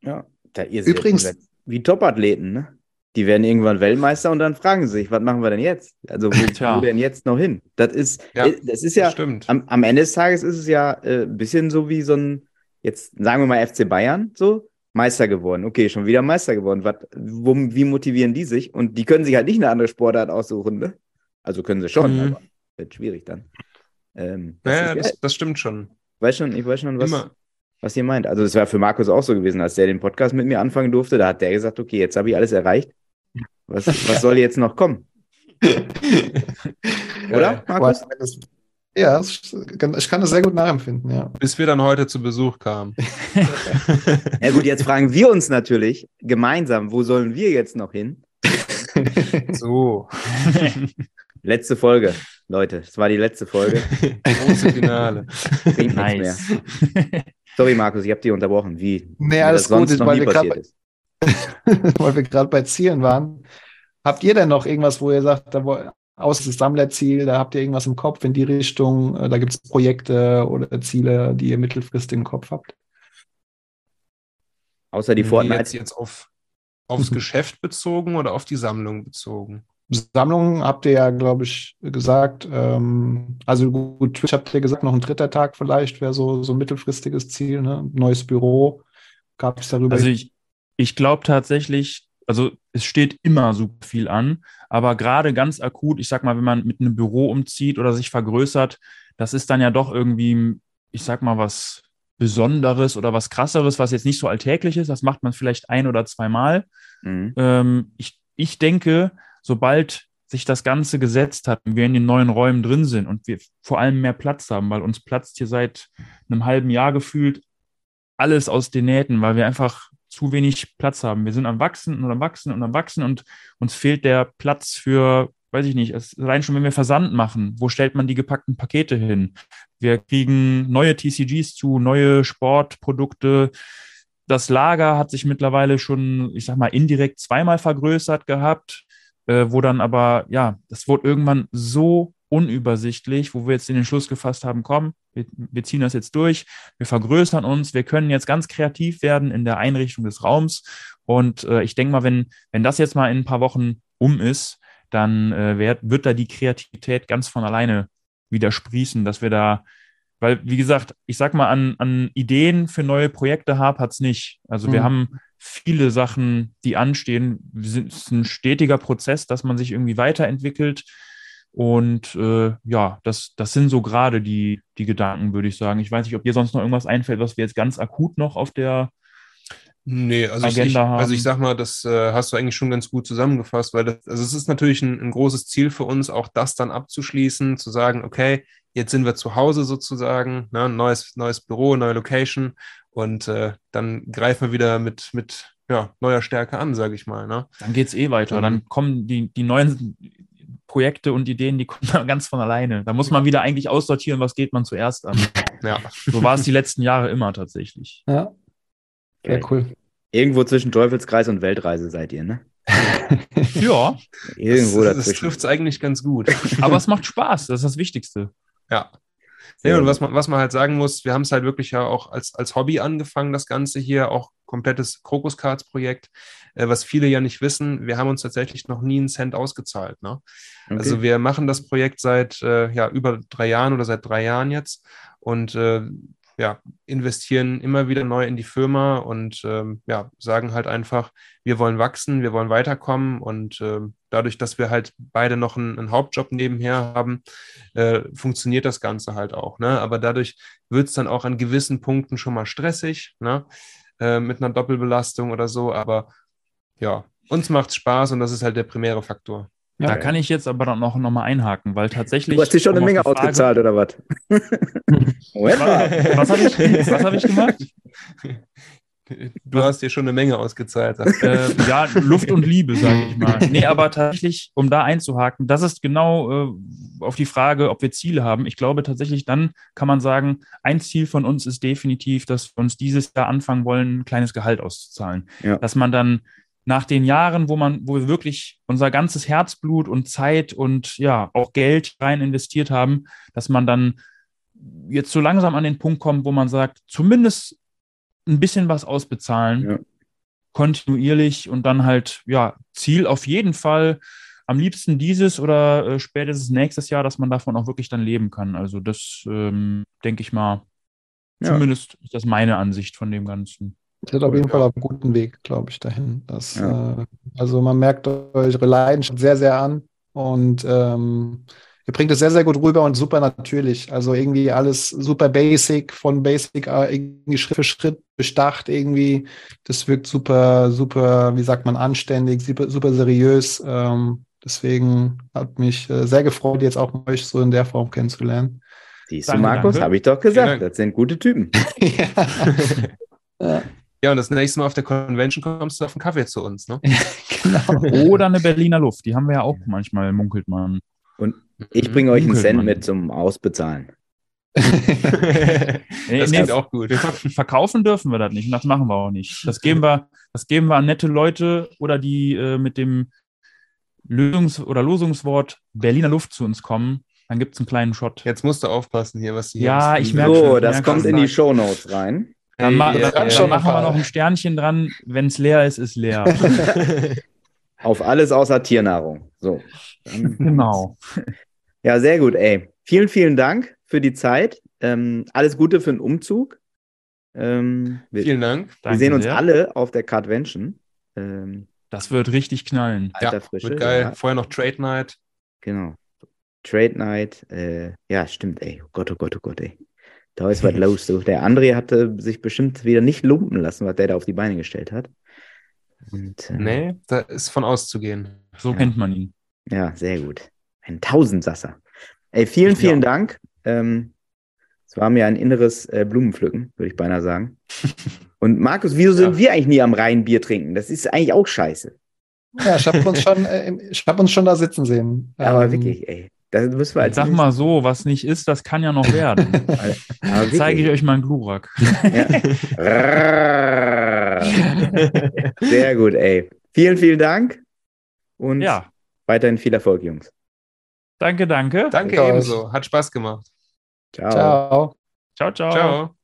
Ja, da ihr Übrigens, wie Topathleten, ne? Die werden irgendwann Weltmeister und dann fragen sie sich, was machen wir denn jetzt? Also wo, wo denn jetzt noch hin? Das ist, ja, äh, das ist ja, das am, am, Ende des Tages ist es ja äh, ein bisschen so wie so ein, jetzt sagen wir mal FC Bayern, so, Meister geworden. Okay, schon wieder Meister geworden. Was, wo, wie motivieren die sich? Und die können sich halt nicht eine andere Sportart aussuchen, ne? Also können sie schon, mhm. aber wird schwierig dann. Ähm, das ja, das, das, stimmt schon. Weiß schon. Ich weiß schon, was, was ihr meint. Also, das war für Markus auch so gewesen, als der den Podcast mit mir anfangen durfte. Da hat der gesagt: Okay, jetzt habe ich alles erreicht. Was, was soll jetzt noch kommen? Oder, Markus? Ja, ich kann das sehr gut nachempfinden, ja. Bis wir dann heute zu Besuch kamen. ja gut, jetzt fragen wir uns natürlich gemeinsam, wo sollen wir jetzt noch hin? so. Letzte Folge, Leute. Das war die letzte Folge. Große Finale. Bringt nice. mehr. Sorry, Markus, ich habe dich unterbrochen. Wie? Nee, alles gut, weil wir, bei, weil wir gerade bei Zielen waren. Habt ihr denn noch irgendwas, wo ihr sagt, da wo, außer das Sammlerziel, da habt ihr irgendwas im Kopf in die Richtung? Äh, da gibt es Projekte oder Ziele, die ihr mittelfristig im Kopf habt? Außer die Fortnite. Jetzt, jetzt auf, aufs Geschäft bezogen oder auf die Sammlung bezogen? Sammlung habt ihr ja, glaube ich, gesagt. Ähm, also gut, Twitch habt ihr gesagt, noch ein dritter Tag vielleicht wäre so, so ein mittelfristiges Ziel, ne? Neues Büro. Gab es darüber? Also ich, ich glaube tatsächlich, also es steht immer super viel an, aber gerade ganz akut, ich sag mal, wenn man mit einem Büro umzieht oder sich vergrößert, das ist dann ja doch irgendwie, ich sag mal, was Besonderes oder was krasseres, was jetzt nicht so alltäglich ist. Das macht man vielleicht ein oder zweimal. Mhm. Ähm, ich, ich denke, sobald sich das Ganze gesetzt hat und wir in den neuen Räumen drin sind und wir vor allem mehr Platz haben, weil uns platzt hier seit einem halben Jahr gefühlt alles aus den Nähten, weil wir einfach zu wenig Platz haben. Wir sind am Wachsen und am Wachsen und am Wachsen und uns fehlt der Platz für, weiß ich nicht, es, allein schon, wenn wir Versand machen, wo stellt man die gepackten Pakete hin? Wir kriegen neue TCGs zu, neue Sportprodukte. Das Lager hat sich mittlerweile schon, ich sag mal, indirekt zweimal vergrößert gehabt äh, wo dann aber, ja, das wurde irgendwann so unübersichtlich, wo wir jetzt in den Schluss gefasst haben, komm, wir, wir, ziehen das jetzt durch, wir vergrößern uns, wir können jetzt ganz kreativ werden in der Einrichtung des Raums. Und äh, ich denke mal, wenn, wenn das jetzt mal in ein paar Wochen um ist, dann äh, wird, wird da die Kreativität ganz von alleine wieder sprießen, dass wir da, weil, wie gesagt, ich sag mal, an, an Ideen für neue Projekte hat es nicht. Also mhm. wir haben viele Sachen, die anstehen. Es ist ein stetiger Prozess, dass man sich irgendwie weiterentwickelt. Und äh, ja, das, das sind so gerade die, die Gedanken, würde ich sagen. Ich weiß nicht, ob dir sonst noch irgendwas einfällt, was wir jetzt ganz akut noch auf der Nee, also Agenda ich, haben. also ich sag mal, das äh, hast du eigentlich schon ganz gut zusammengefasst, weil das, also es ist natürlich ein, ein, großes Ziel für uns, auch das dann abzuschließen, zu sagen, okay, jetzt sind wir zu Hause sozusagen, ne, neues, neues Büro, neue Location und äh, dann greifen wir wieder mit, mit ja, neuer Stärke an, sage ich mal. Ne? Dann geht es eh weiter. Dann mhm. kommen die, die neuen Projekte und Ideen, die kommen dann ganz von alleine. Da muss man wieder eigentlich aussortieren, was geht man zuerst an. Ja. So war es die letzten Jahre immer tatsächlich. Ja. Sehr cool. Irgendwo zwischen Teufelskreis und Weltreise seid ihr, ne? ja. Irgendwo das, das trifft es eigentlich ganz gut. Aber es macht Spaß, das ist das Wichtigste. Ja. Ja, und was man, was man halt sagen muss, wir haben es halt wirklich ja auch als, als Hobby angefangen, das Ganze hier, auch komplettes Krokuscards-Projekt. Äh, was viele ja nicht wissen, wir haben uns tatsächlich noch nie einen Cent ausgezahlt. Ne? Okay. Also wir machen das Projekt seit äh, ja, über drei Jahren oder seit drei Jahren jetzt und äh, ja, investieren immer wieder neu in die Firma und ähm, ja, sagen halt einfach, wir wollen wachsen, wir wollen weiterkommen und äh, dadurch, dass wir halt beide noch einen, einen Hauptjob nebenher haben, äh, funktioniert das Ganze halt auch. Ne? Aber dadurch wird es dann auch an gewissen Punkten schon mal stressig, ne? Äh, mit einer Doppelbelastung oder so, aber ja, uns macht es Spaß und das ist halt der primäre Faktor. Ja, da kann ich jetzt aber dann noch, noch mal einhaken, weil tatsächlich. Du hast dir schon eine Menge Frage, ausgezahlt, oder was? was, was habe ich, hab ich gemacht? Du hast dir schon eine Menge ausgezahlt. Äh, ja, Luft und Liebe, sage ich mal. Nee, aber tatsächlich, um da einzuhaken, das ist genau äh, auf die Frage, ob wir Ziele haben. Ich glaube tatsächlich, dann kann man sagen, ein Ziel von uns ist definitiv, dass wir uns dieses Jahr anfangen wollen, ein kleines Gehalt auszuzahlen. Ja. Dass man dann nach den Jahren, wo man, wo wir wirklich unser ganzes Herzblut und Zeit und ja auch Geld rein investiert haben, dass man dann jetzt so langsam an den Punkt kommt, wo man sagt, zumindest ein bisschen was ausbezahlen, ja. kontinuierlich und dann halt, ja, Ziel auf jeden Fall am liebsten dieses oder äh, spätestens nächstes Jahr, dass man davon auch wirklich dann leben kann. Also das ähm, denke ich mal, ja. zumindest ist das meine Ansicht von dem Ganzen. Ihr seid auf jeden Fall auf einem guten Weg, glaube ich, dahin. Das, ja. äh, also man merkt eure Leidenschaft sehr, sehr an und ähm, ihr bringt es sehr, sehr gut rüber und super natürlich. Also irgendwie alles super basic, von basic äh, irgendwie Schritt für Schritt bestacht irgendwie. Das wirkt super, super, wie sagt man, anständig, super, super seriös. Ähm, deswegen hat mich äh, sehr gefreut, jetzt auch euch so in der Form kennenzulernen. Siehst du, Markus, habe ich doch gesagt, das sind gute Typen. ja. Ja, und das nächste Mal auf der Convention kommst du auf einen Kaffee zu uns, ne? genau. Oder eine Berliner Luft, die haben wir ja auch manchmal, munkelt man. Und ich bringe euch einen Cent mit zum Ausbezahlen. nee, das klingt auch gut. Verkaufen dürfen wir das nicht und das machen wir auch nicht. Das geben wir, das geben wir an nette Leute oder die äh, mit dem Lösungs- oder Losungswort Berliner Luft zu uns kommen. Dann gibt es einen kleinen Shot. Jetzt musst du aufpassen hier, was hier Ja, ich merke So, das kommt in die Show Notes rein. Dann, ma ja, dann ja, machen wir noch ein Sternchen dran. Wenn es leer ist, ist leer. Auf alles außer Tiernahrung. So. genau. Ja, sehr gut, ey. Vielen, vielen Dank für die Zeit. Ähm, alles Gute für den Umzug. Ähm, wir, vielen Dank. Wir Danke sehen uns sehr. alle auf der Cardvention. Ähm, das wird richtig knallen. Alter ja, Frische. Wird geil. Ja. Vorher noch Trade Night. Genau. Trade Night. Äh, ja, stimmt, ey. Oh Gott, oh Gott, oh Gott, ey. Da ist was los. So. Der André hatte sich bestimmt wieder nicht lumpen lassen, was der da auf die Beine gestellt hat. Und, äh, nee, da ist von auszugehen. So ja. kennt man ihn. Ja, sehr gut. Ein Tausendsasser. Ey, vielen, vielen ja. Dank. Ähm, es war mir ein inneres äh, Blumenpflücken, würde ich beinahe sagen. Und Markus, wieso sind ja. wir eigentlich nie am Rhein Bier trinken? Das ist eigentlich auch scheiße. Ja, ich habe uns, schon, äh, hab uns schon da sitzen sehen. Ja, aber ähm, wirklich, ey. Das müssen wir als Sag mal so, was nicht ist, das kann ja noch werden. zeige ich euch mal einen Glurak. Sehr gut, ey. Vielen, vielen Dank und ja. weiterhin viel Erfolg, Jungs. Danke, danke. Danke, danke ebenso. Hat Spaß gemacht. Ciao. Ciao, ciao. ciao. ciao.